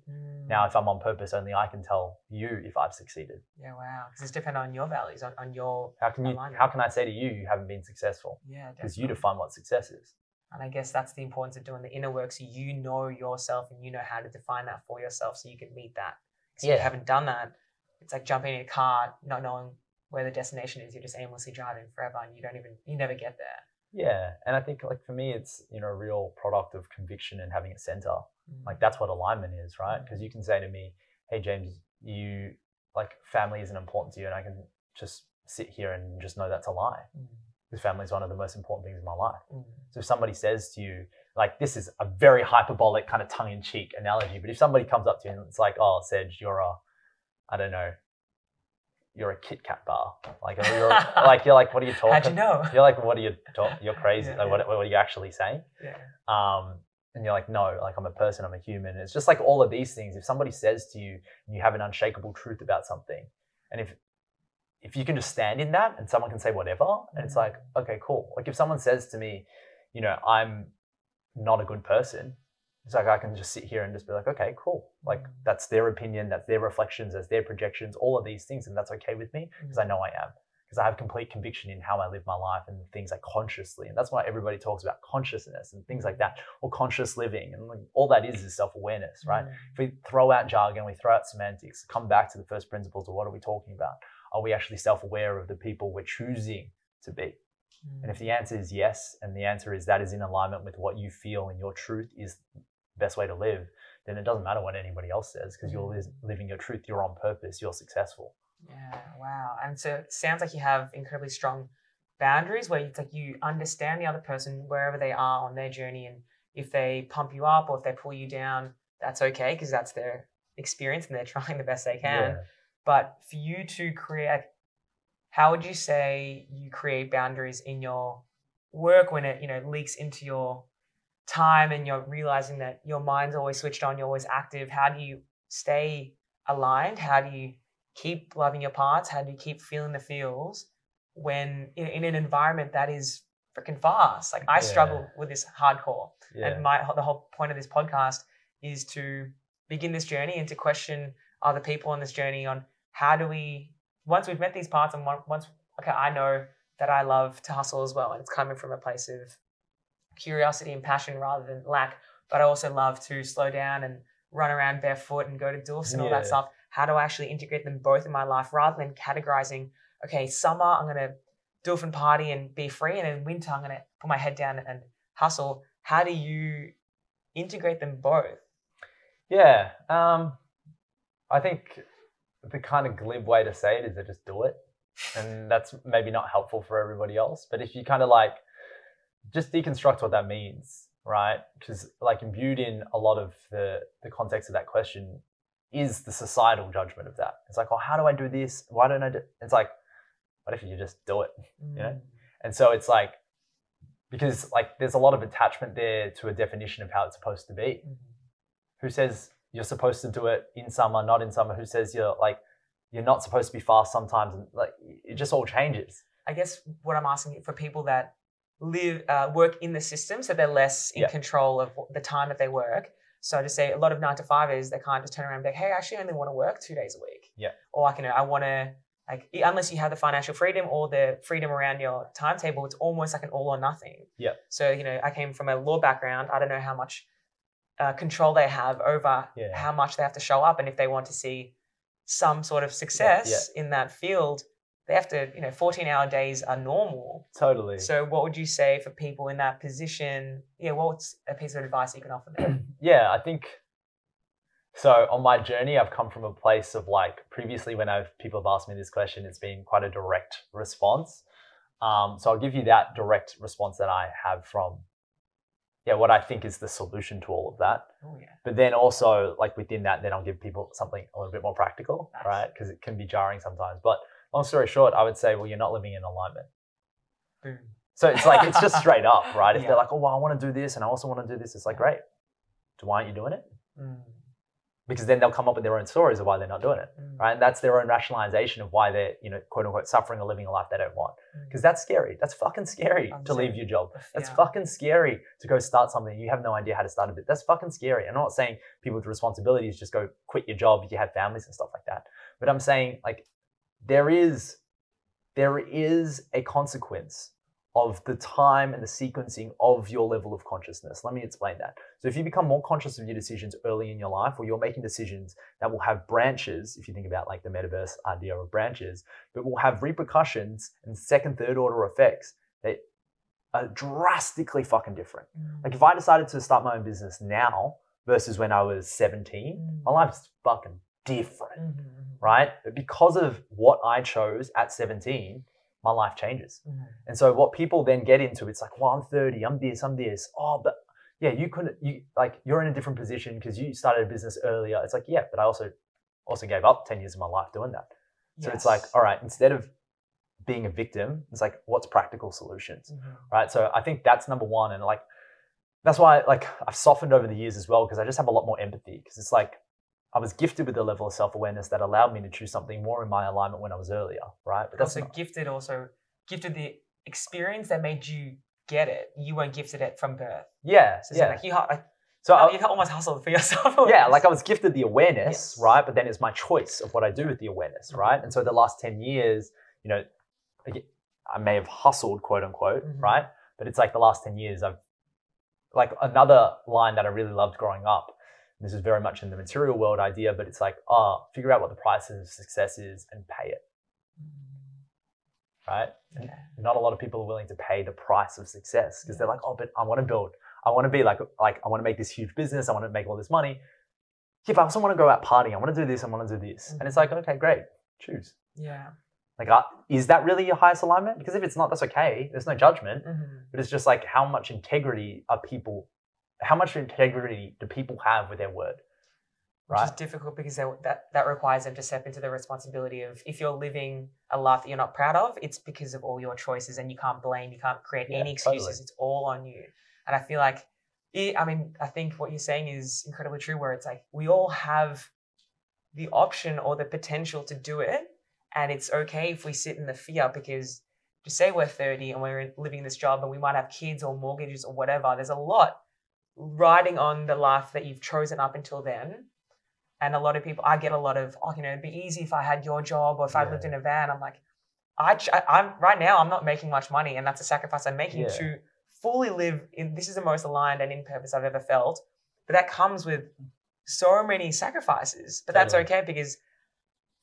Now, if I'm on purpose, only I can tell you if I've succeeded. Mm. yeah, wow, because it's dependent on your values, on, on your How can you? Alignment. How can I say to you you haven't been successful? yeah, Because you define what success is. And I guess that's the importance of doing the inner work, so you know yourself and you know how to define that for yourself, so you can meet that. 'Cause if Yeah. you haven't done that, it's like jumping in a car, not knowing where the destination is. You're just aimlessly driving forever, and you don't even you never get there. Yeah, and I think like for me, it's you know a real product of conviction and having a center. Mm. Like that's what alignment is, right? Mm. Because you can say to me, "Hey James, you like family isn't important to you," and I can just sit here and just know that's a lie. Mm. Because family is one of the most important things in my life. Mm. So if somebody says to you, like this is a very hyperbolic kind of tongue-in-cheek analogy, but if somebody comes up to you and it's like, "Oh, Sedge, you're a, I don't know, you're a Kit Kat bar," like you're like you're like, "What are you talking?" How'd you know? You're like, "What are you talking? You're crazy. Yeah, like, yeah. What, what are you actually saying?" Yeah. um, and you're like, no, like I'm a person, I'm a human. And it's just like all of these things. If somebody says to you, you have an unshakable truth about something, and if if you can just stand in that, and someone can say whatever, and it's like, okay, cool. Like if someone says to me, you know, I'm not a good person, it's like I can just sit here and just be like, okay, cool. Like Mm. that's their opinion, that's their reflections, that's their projections, all of these things, and that's okay with me because I know I am. Because I have complete conviction in how I live my life and things like consciously. And that's why everybody talks about consciousness and things like that, or conscious living. And like, all that is is self awareness, right? Mm. If we throw out jargon, we throw out semantics, come back to the first principles of what are we talking about? Are we actually self aware of the people we're choosing to be? Mm. And if the answer is yes, and the answer is that is in alignment with what you feel and your truth is best way to live, then it doesn't matter what anybody else says because you're mm. lis- living your truth, you're on purpose, you're successful. Yeah, wow. And so it sounds like you have incredibly strong boundaries where it's like you understand the other person wherever they are on their journey. And if they pump you up or if they pull you down, that's okay because that's their experience and they're trying the best they can. Yeah. But for you to create, how would you say you create boundaries in your work when it, you know, leaks into your time and you're realizing that your mind's always switched on, you're always active? How do you stay aligned? How do you keep loving your parts? How do you keep feeling the feels when in, in an environment that is freaking fast? Like I struggle with this hardcore. Yeah. And my the whole point of this podcast is to begin this journey and to question other people on this journey on how do we once we've met these parts and once okay I know that I love to hustle as well and it's coming from a place of curiosity and passion rather than lack but I also love to slow down and run around barefoot and go to doofs and all that stuff how do I actually integrate them both in my life rather than categorizing okay summer I'm going to doof and party and be free and in winter I'm going to put my head down and hustle how do you integrate them both Yeah. Um, I think the kind of glib way to say it is to just do it. And that's maybe not helpful for everybody else. But if you kind of like just deconstruct what that means, right? Because like imbued in a lot of the, the context of that question is the societal judgment of that. It's like, oh, how do I do this? Why don't I do? It's like, what if you just do it? You know? Mm. And so it's like, because like there's a lot of attachment there to a definition of how it's supposed to be. Mhm. Who says you're supposed to do it in summer, not in summer? Who says you're like you're not supposed to be fast sometimes? And like it just all changes. I guess what I'm asking for people that live uh, work in the system, so they're less in Yeah. control of the time that they work. So to say, a lot of nine to fivers, they can't just turn around and be like, "Hey, I actually only want to work two days a week." Yeah. Or like, you know, I want to like unless you have the financial freedom or the freedom around your timetable, it's almost like an all or nothing. Yeah. So you know, I came from a law background. I don't know how much uh, control they have over Yeah. how much they have to show up, and if they want to see some sort of success in that field, they have to. You know, fourteen-hour days are normal. Totally. So, what would you say for people in that position? Yeah, what's a piece of advice you can offer them? yeah, I think so. On my journey, I've come from a place of like previously when I've people have asked me this question, it's been quite a direct response. Um, so I'll give you that direct response that I have from yeah what I think is the solution to all of that. oh yeah. But then also like within that, then I'll give people something a little bit more practical, Nice. right? Because it can be jarring sometimes. But long story short, I would say, well, you're not living in alignment. Boom. So it's like it's just straight up, right? If Yeah. they're like, oh, well, I want to do this and I also want to do this, it's like, great. So why aren't you doing it? Mm, Because then they'll come up with their own stories of why they're not doing it, mm, right? And that's their own rationalization of why they're, you know, quote unquote, suffering or living a life they don't want. mm. Because that's scary. That's fucking scary I'm to leave your job. That's fear. fucking scary to go start something you have no idea how to start a bit. That's fucking scary. I'm not saying people with responsibilities just go quit your job if you have families and stuff like that. But I'm saying like there is there is a consequence of the time and the sequencing of your level of consciousness. Let me explain that. So if you become more conscious of your decisions early in your life, or you're making decisions that will have branches, if you think about like the metaverse idea of branches, but will have repercussions and second, third order effects that are drastically fucking different. Mm, Like if I decided to start my own business now versus when I was 17, mm, my life's fucking different, mhm, mhm, right? But because of what I chose at 17, my life changes. mhm. And so what people then get into, it's like, well, I'm 30, I'm this, I'm this. Oh, but yeah, you couldn't, you like, you're in a different position because you started a business earlier. It's like, yeah, but I also also gave up 10 years of my life doing that. So it's like, all right, instead of being a victim, it's like, what's practical solutions? Mhm. right? So I think that's number one, and like that's why like I've softened over the years as well because I just have a lot more empathy because it's like I was gifted with a level of self awareness that allowed me to choose something more in my alignment when I was earlier, right? But that's also not, gifted also gifted the experience that made you get it. You weren't gifted it from birth. yeah, So yeah. like you, like, so I, you almost hustled for yourself. yeah, like I was gifted the awareness, Yes. right? But then it's my choice of what I do with the awareness, Mhm. right? And so the last ten years, you know, I may have hustled, quote unquote, Mhm. right? But it's like the last ten years, I've like another line that I really loved growing up. This is very much in the material world idea, but it's like, oh, figure out what the price of success is and pay it, right? Okay. not a lot of people are willing to pay the price of success because they're like, oh, but I want to build, I want to be like, like I want to make this huge business, I want to make all this money. Yeah, but I also want to go out partying. I want to do this. I want to do this. And it's like, okay, great, choose. Yeah. Like, uh, is that really your highest alignment? Because if it's not, that's okay. There's no judgment. Mhm. But it's just like, how much integrity are people? How much integrity do people have with their word? Which is difficult because they, that that requires them to step into the responsibility of if you're living a life that you're not proud of, it's because of all your choices, and you can't blame, you can't create Yeah, any excuses. totally. It's all on you. And I feel like, it, I mean, I think what you're saying is incredibly true. Where it's like we all have the option or the potential to do it, and it's okay if we sit in the fear because to say we're 30 and we're living this job and we might have kids or mortgages or whatever, there's a lot riding on the life that you've chosen up until then. And a lot of people, I get a lot of, oh, you know, it'd be easy if I had your job or if I lived in a van. I'm like, I, I'm right now, I'm not making much money, and that's a sacrifice I'm making Yeah. to fully live in. This is the most aligned and in purpose I've ever felt. But that comes with so many sacrifices. But that's Totally. okay because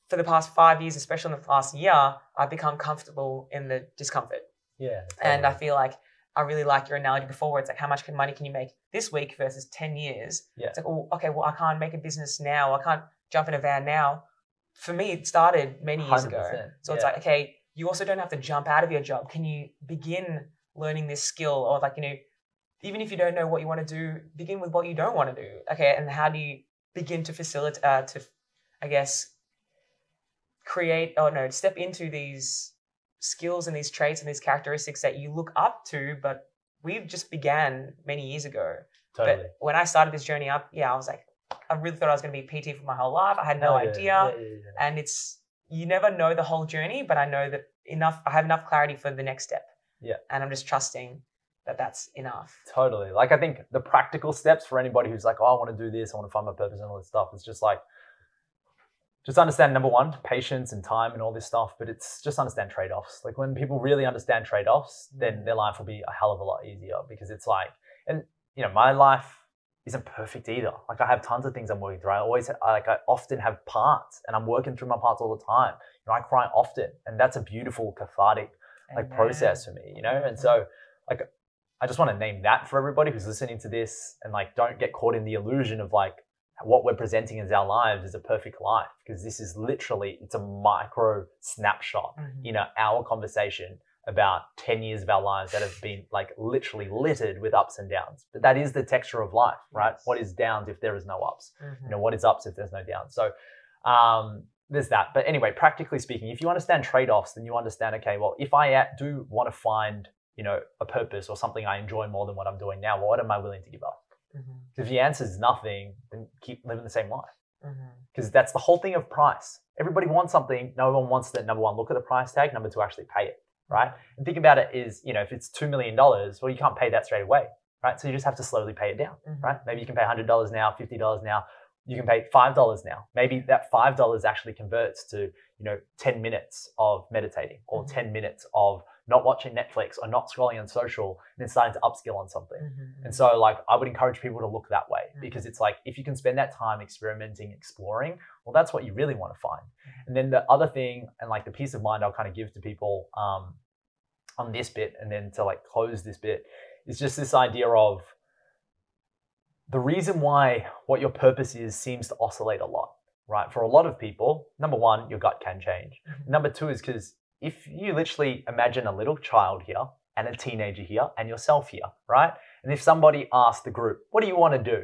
for the past five years, especially in the last year, I've become comfortable in the discomfort. Yeah. And I feel like I really like your analogy before where it's like how much can money can you make this week versus 10 years? Yeah. It's like, oh, okay, well, I can't make a business now. I can't jump in a van now. For me, it started many years ago. 100%, So it's like, okay, you also don't have to jump out of your job. Can you begin learning this skill or like, you know, even if you don't know what you want to do, begin with what you don't want to do. Okay. And how do you begin to facilitate, uh, to I guess, create or no, step into these skills and these traits and these characteristics that you look up to, but we've just began many years ago. Totally. But when I started this journey up, yeah, I was like, I really thought I was going to be PT for my whole life. I had no Hell yeah. idea. Yeah, yeah. And it's, you never know the whole journey, but I know that enough, I have enough clarity for the next step. Yeah. And I'm just trusting that that's enough. Totally. Like I think the practical steps for anybody who's like, oh, I want to do this, I want to find my purpose and all this stuff. It's just like, just understand number one, patience and time and all this stuff. But it's just understand trade offs. Like when people really understand trade offs, then mm. their life will be a hell of a lot easier because it's like, and you know, my life isn't perfect either. Like I have tons of things I'm working through. I always like I often have parts, and I'm working through my parts all the time. You know, I cry often, and that's a beautiful cathartic like process for me, you know? And so like I just want to name that for everybody who's listening to this and like don't get caught in the illusion of like what we're presenting as our lives is a perfect life because this is literally it's a micro snapshot Mhm. in a hour conversation about 10 years of our lives that have been like literally littered with ups and downs. But that is the texture of life, right? Yes. What is downs if there is no ups? Mhm. you know what is ups if there's no downs so um, there's that but anyway practically speaking if you understand trade-offs then you understand okay well if i do want to find you know a purpose or something i enjoy more than what i'm doing now what am i willing to give up Mhm. if the answer is nothing then keep living the same life because that's the whole thing of price everybody wants something no one wants to number one look at the price tag number two actually pay it right and think about it is you know if it's $2 million well you can't pay that straight away right so you just have to slowly pay it down Mhm. right? Maybe you can pay $100 now, $50 now. You can pay $5 now. Maybe that $5 actually converts to, you know, 10 minutes of meditating or Mhm. 10 minutes of not watching Netflix or not scrolling on social and then starting to upskill on something. Mhm. And so like I would encourage people to look that way Mhm. because it's like if you can spend that time experimenting, exploring, well that's what you really want to find. Mhm. And then the other thing and like the peace of mind I'll kind of give to people um, on this bit and then to like close this bit is just this idea of the reason why what your purpose is seems to oscillate a lot, right? For a lot of people, number one, your gut can change. Mhm. Number two is because if you literally imagine a little child here and a teenager here and yourself here, right? And if somebody asked the group, what do you want to do?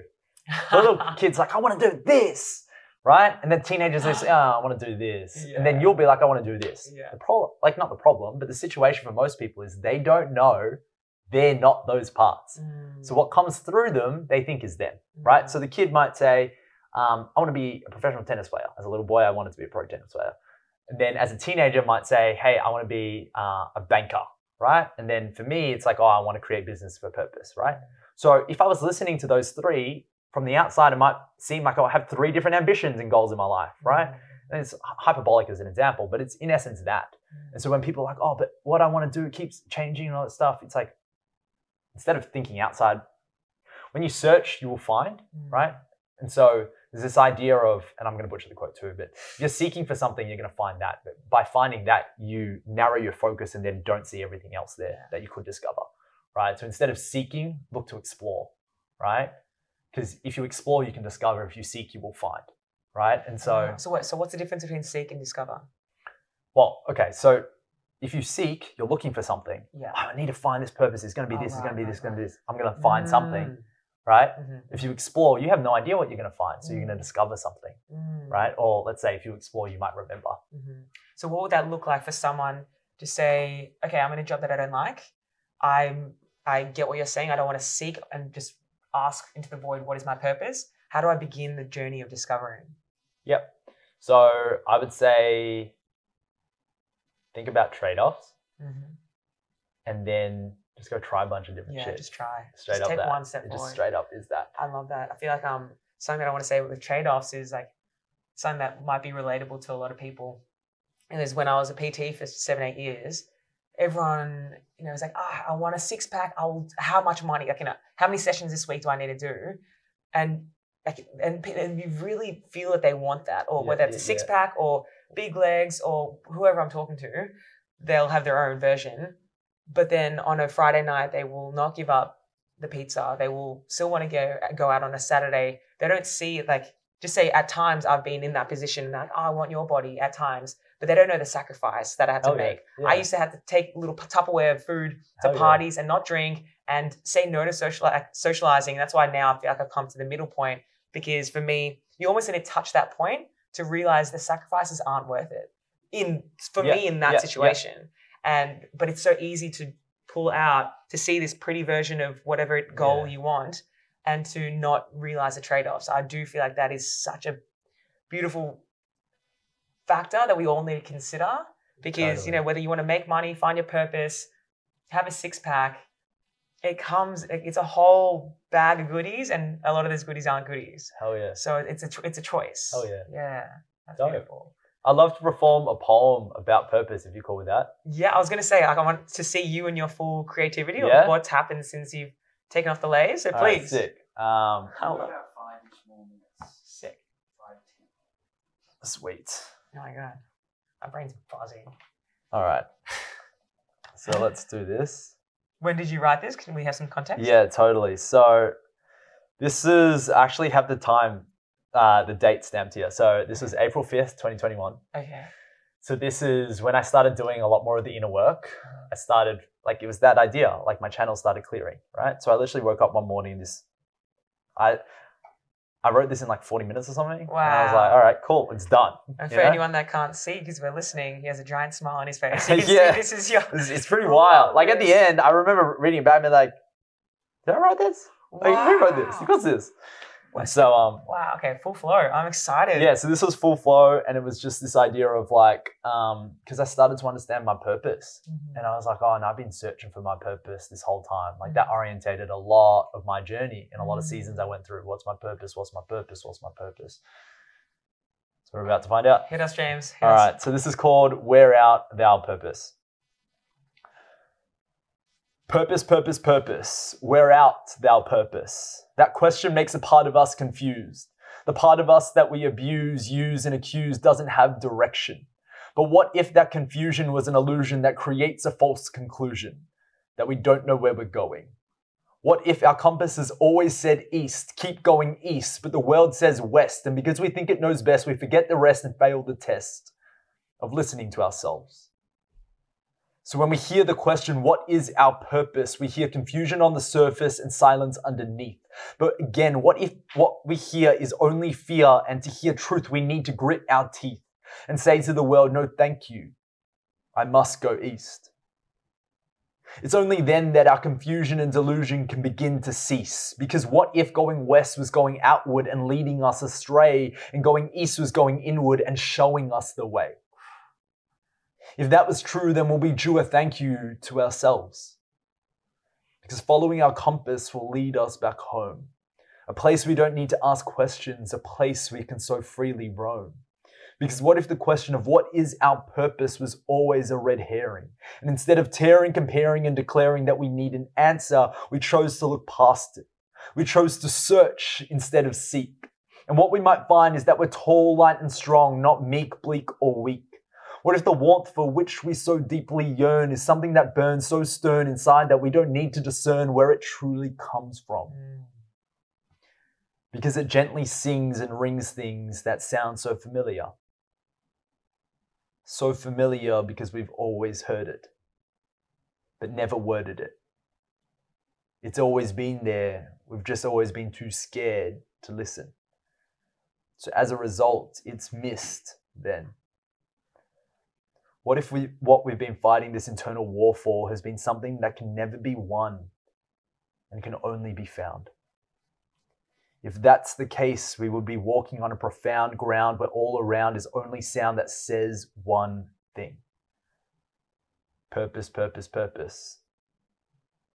The little kid's like, I want to do this, right? And then teenagers they say, oh, I want to do this. And then you'll be like, I want to do this. Yeah. The problem, like not the problem, but the situation for most people is they don't know they're not those parts. Mm. So what comes through them, they think is them, right? So the kid might say, um, I want to be a professional tennis player. As a little boy, I wanted to be a pro tennis player. And then as a teenager, might say, hey, I want to be uh, a banker, right? And then for me, it's like, oh, I want to create business for purpose, right? So if I was listening to those three from the outside, it might seem like oh, I have three different ambitions and goals in my life, right? And it's hyperbolic as an example, but it's in essence that. And so when people are like, oh, but what I want to do keeps changing and all that stuff, it's like, instead of thinking outside, when you search, you will find, Mhm. right? And so there's this idea of, and I'm going to butcher the quote too, but if you're seeking for something, you're going to find that. But by finding that, you narrow your focus and then don't see everything else there that you could discover, right? So instead of seeking, look to explore, right? Because if you explore, you can discover. If you seek, you will find, right? And so, Ah, so what? So what's the difference between seek and discover? well, okay, so if you seek, you're looking for something. Yeah. Oh, I need to find this purpose. It's going to be Oh, this. It's going to be right, this. Going to be this. I'm going to find something, Mm. Right? Mhm. If you explore, you have no idea what you're going to find, so you're going Mm. to discover something, Mm. right? Or let's say if you explore, you might remember. Mhm. So what would that look like for someone to say, okay, I'm in a job that I don't like. I'm I get what you're saying. I don't want to seek and just ask into the void what is my purpose. How do I begin the journey of discovering? Yep. So I would say think about trade-offs, Mhm. and then just go try a bunch of different Yeah, shit. just try. straight just up take that. one step It forward. just straight up is that. I love that. I feel like um something that I want to say with trade-offs is like something that might be relatable to a lot of people. And is when I was a PT for seven, eight years, everyone, you know, was like, ah, I want a six pack. I'll how much money? Like, you know, how many sessions this week do I need to do? And like, and, and you really feel that they want that, or Yeah, whether it's yeah, a six pack or big legs or whoever I'm talking to, they'll have their own version. But then on a Friday night, they will not give up the pizza. They will still want to go go out on a Saturday. They don't see like just say at times I've been in that position like oh, I want your body at times, but they don't know the sacrifice that I had to Oh, make. yeah. I used to have to take little Tupperware of food to oh, yeah. parties and not drink and say no to social socializing. That's why now I feel like I've come to the middle point because for me, you almost need to touch that point to realize the sacrifices aren't worth it. In for Yeah, me in that yeah, yeah. situation, and but it's so easy to pull out to see this pretty version of whatever goal Yeah. you want, and to not realize the trade-offs. I do feel like that is such a beautiful factor that we all need to consider because you know whether you want to make money, find your purpose, have a six pack, it comes. It's a whole bag of goodies, and a lot of those goodies aren't goodies. Hell yeah. So it's a it's a choice. Oh, yeah. Yeah. That's Dope. beautiful. I'd love to perform a poem about purpose if you're cool with that. Yeah, I was gonna say like I want to see you and your full creativity Yeah? of what's happened since you've taken off the layers. So All right, please. sick. Um, Hello. About five minutes. Sick. Five, ten. sweet. Oh my god. My brain's buzzing. All right. So let's do this. When did you write this? Can we have some context? Yeah, totally. So this is I actually have the time, uh, the date stamped here. So this was April 5th, 2021. Okay. So this is when I started doing a lot more of the inner work. I started like it was that idea, like my channel started clearing, right? So I literally woke up one morning. This, I, I wrote this in like 40 minutes or something. And I was like, all right, cool, it's done. And You for know? anyone that can't see, because we're listening, he has a giant smile on his face. Yeah. this is your. It's, it's pretty wild. Like at the end, I remember reading back and like, did I write this? Like, who wrote this? Who got this? So um, Wow. Okay. Full flow. I'm excited. yeah, so this was full flow, and it was just this idea of like, um, because I started to understand my purpose. Mhm. And I was like, oh, and I've been searching for my purpose this whole time. Like that orientated a lot of my journey and a lot of seasons I went through. What's my purpose? What's my purpose? What's my purpose? So we're about to find out. Hit us, James. Hit All us. right. So this is called Where Art Thou Purpose. Purpose, purpose, purpose. Where art thou purpose. That question makes a part of us confused. The part of us that we abuse, use, and accuse doesn't have direction. But what if that confusion was an illusion that creates a false conclusion? That we don't know where we're going? What if our compass has always said east, keep going east, but the world says west, and because we think it knows best, we forget the rest and fail the test of listening to ourselves? So when we hear the question, what is our purpose? We hear confusion on the surface and silence underneath. But again, what if what we hear is only fear and to hear truth, we need to grit our teeth and say to the world, no, thank you. I must go east. It's only then that our confusion and delusion can begin to cease. Because what if going west was going outward and leading us astray, and going east was going inward and showing us the way? If that was true, then we'll be due a thank you to ourselves. Because following our compass will lead us back home. A place we don't need to ask questions, a place we can so freely roam. Because what if the question of what is our purpose was always a red herring? And instead of tearing, comparing, and declaring that we need an answer, we chose to look past it. We chose to search instead of seek. And what we might find is that we're tall, light, and strong, not meek, bleak, or weak. What if the warmth for which we so deeply yearn is something that burns so stern inside that we don't need to discern where it truly comes from? Because it gently sings and rings things that sound so familiar. So familiar because we've always heard it, but never worded it. It's always been there, we've just always been too scared to listen. So as a result, it's missed then. What if we what we've been fighting this internal war for has been something that can never be won and can only be found? If that's the case, we would be walking on a profound ground where all around is only sound that says one thing purpose, purpose, purpose.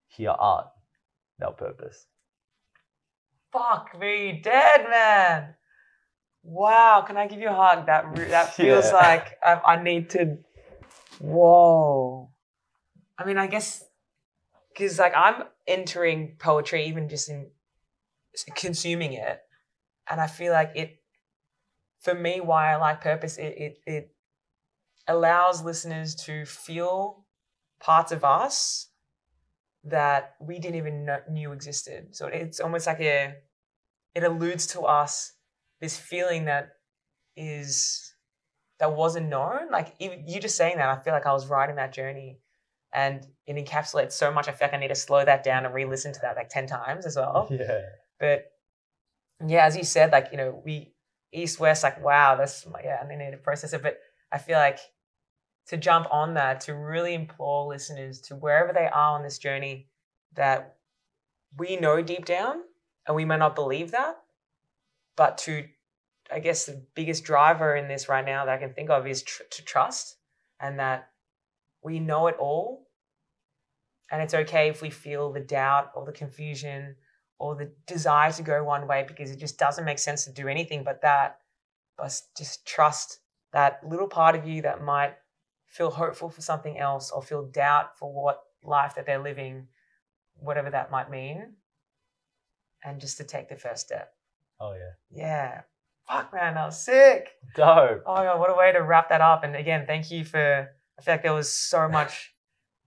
Here art thou purpose. Fuck me dead, man. Wow, can I give you a hug? That that feels Yeah. like I, I need to. Whoa. I mean, I guess because like I'm entering poetry even just in consuming it, and I feel like it. For me, why I like purpose, it it, it allows listeners to feel parts of us that we didn't even know, knew existed. So it's almost like a, it alludes to us this feeling that is that wasn't known. Like even you just saying that, I feel like I was riding that journey, and it encapsulates so much. I feel like I need to slow that down and re-listen to that like ten times as well. Yeah. But yeah, as you said, like you know, we east west, like wow, that's yeah, and they need to process it. But I feel like to jump on that, to really implore listeners to wherever they are on this journey, that we know deep down, and we may not believe that, but to I guess the biggest driver in this right now that I can think of is tr- to trust, and that we know it all, and it's okay if we feel the doubt or the confusion or the desire to go one way because it just doesn't make sense to do anything but that. But just trust that little part of you that might feel hopeful for something else or feel doubt for what life that they're living, whatever that might mean, and just to take the first step. Oh yeah. Yeah. Fuck, man, that was sick. Dope. Oh my god, what a way to wrap that up. And again, thank you for. I feel like there was so much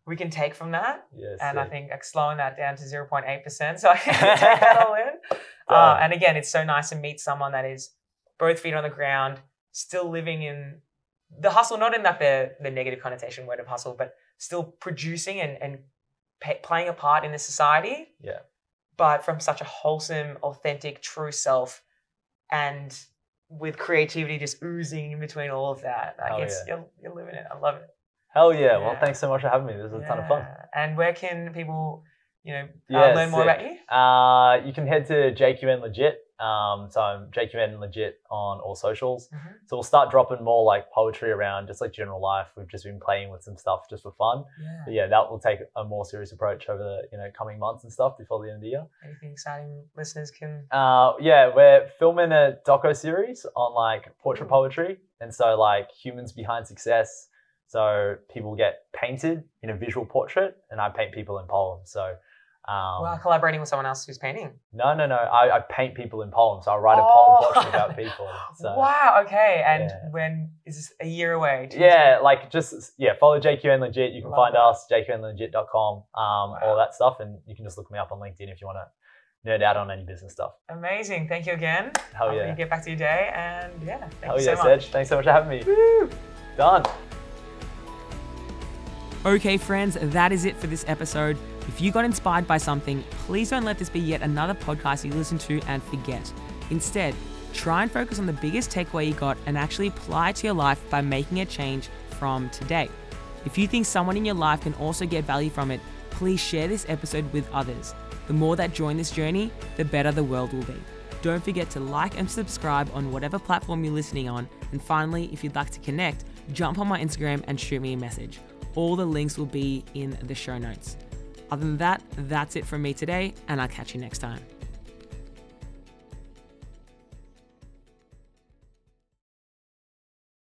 we can take from that, Yes. and I think like slowing that down to zero point eight percent, so I can take that all in. Uh, and again, it's so nice to meet someone that is both feet on the ground, still living in the hustle, not in that the the negative connotation word of hustle, but still producing and and pa playing a part in the society. Yeah. But from such a wholesome, authentic, true self, and with creativity just oozing in between all of that. Like Hell it's you're, you're living it. I love it. Hell yeah. Well, thanks so much for having me. This was a ton of fun. And where can people, you know, uh, Yeah, learn more about you? Uh, you can head to JQN Legit. Um, so I'm JQN Legit on all socials. Mhm. So we'll start dropping more like poetry around, just like general life. We've just been playing with some stuff just for fun. Yeah. But yeah, that will take a more serious approach over the you know coming months and stuff before the end of the year. Anything exciting listeners can. Uh, yeah, we're filming a doco series on like portrait poetry, and so like humans behind success. So people get painted in a visual portrait, and I paint people in poems. So um, well, collaborating with someone else who's painting. no, no, no, I, I paint people in poems. So I write a Oh. poem portrait about people. So wow. Okay. And yeah. when is this a year away? Yeah, years like just yeah, follow JQN Legit. You can Love find that. us jqnlegit.com, um, all that stuff, and you can just look me up on LinkedIn if you want to nerd out on any business stuff. Amazing. Thank you again. Hell I'll yeah. you get back to your day. And yeah, thank Hell you yeah, so much. Sedge. Thanks so much for having me. Done. Okay, friends, that is it for this episode. If you got inspired by something, please don't let this be yet another podcast you listen to and forget. Instead, try and focus on the biggest takeaway you got and actually apply it to your life by making a change from today. If you think someone in your life can also get value from it, please share this episode with others. The more that join this journey, the better the world will be. Don't forget to like and subscribe on whatever platform you're listening on. And finally, if you'd like to connect, jump on my Instagram and shoot me a message. All the links will be in the show notes. Other than that, that's it from me today, and I'll catch you next time.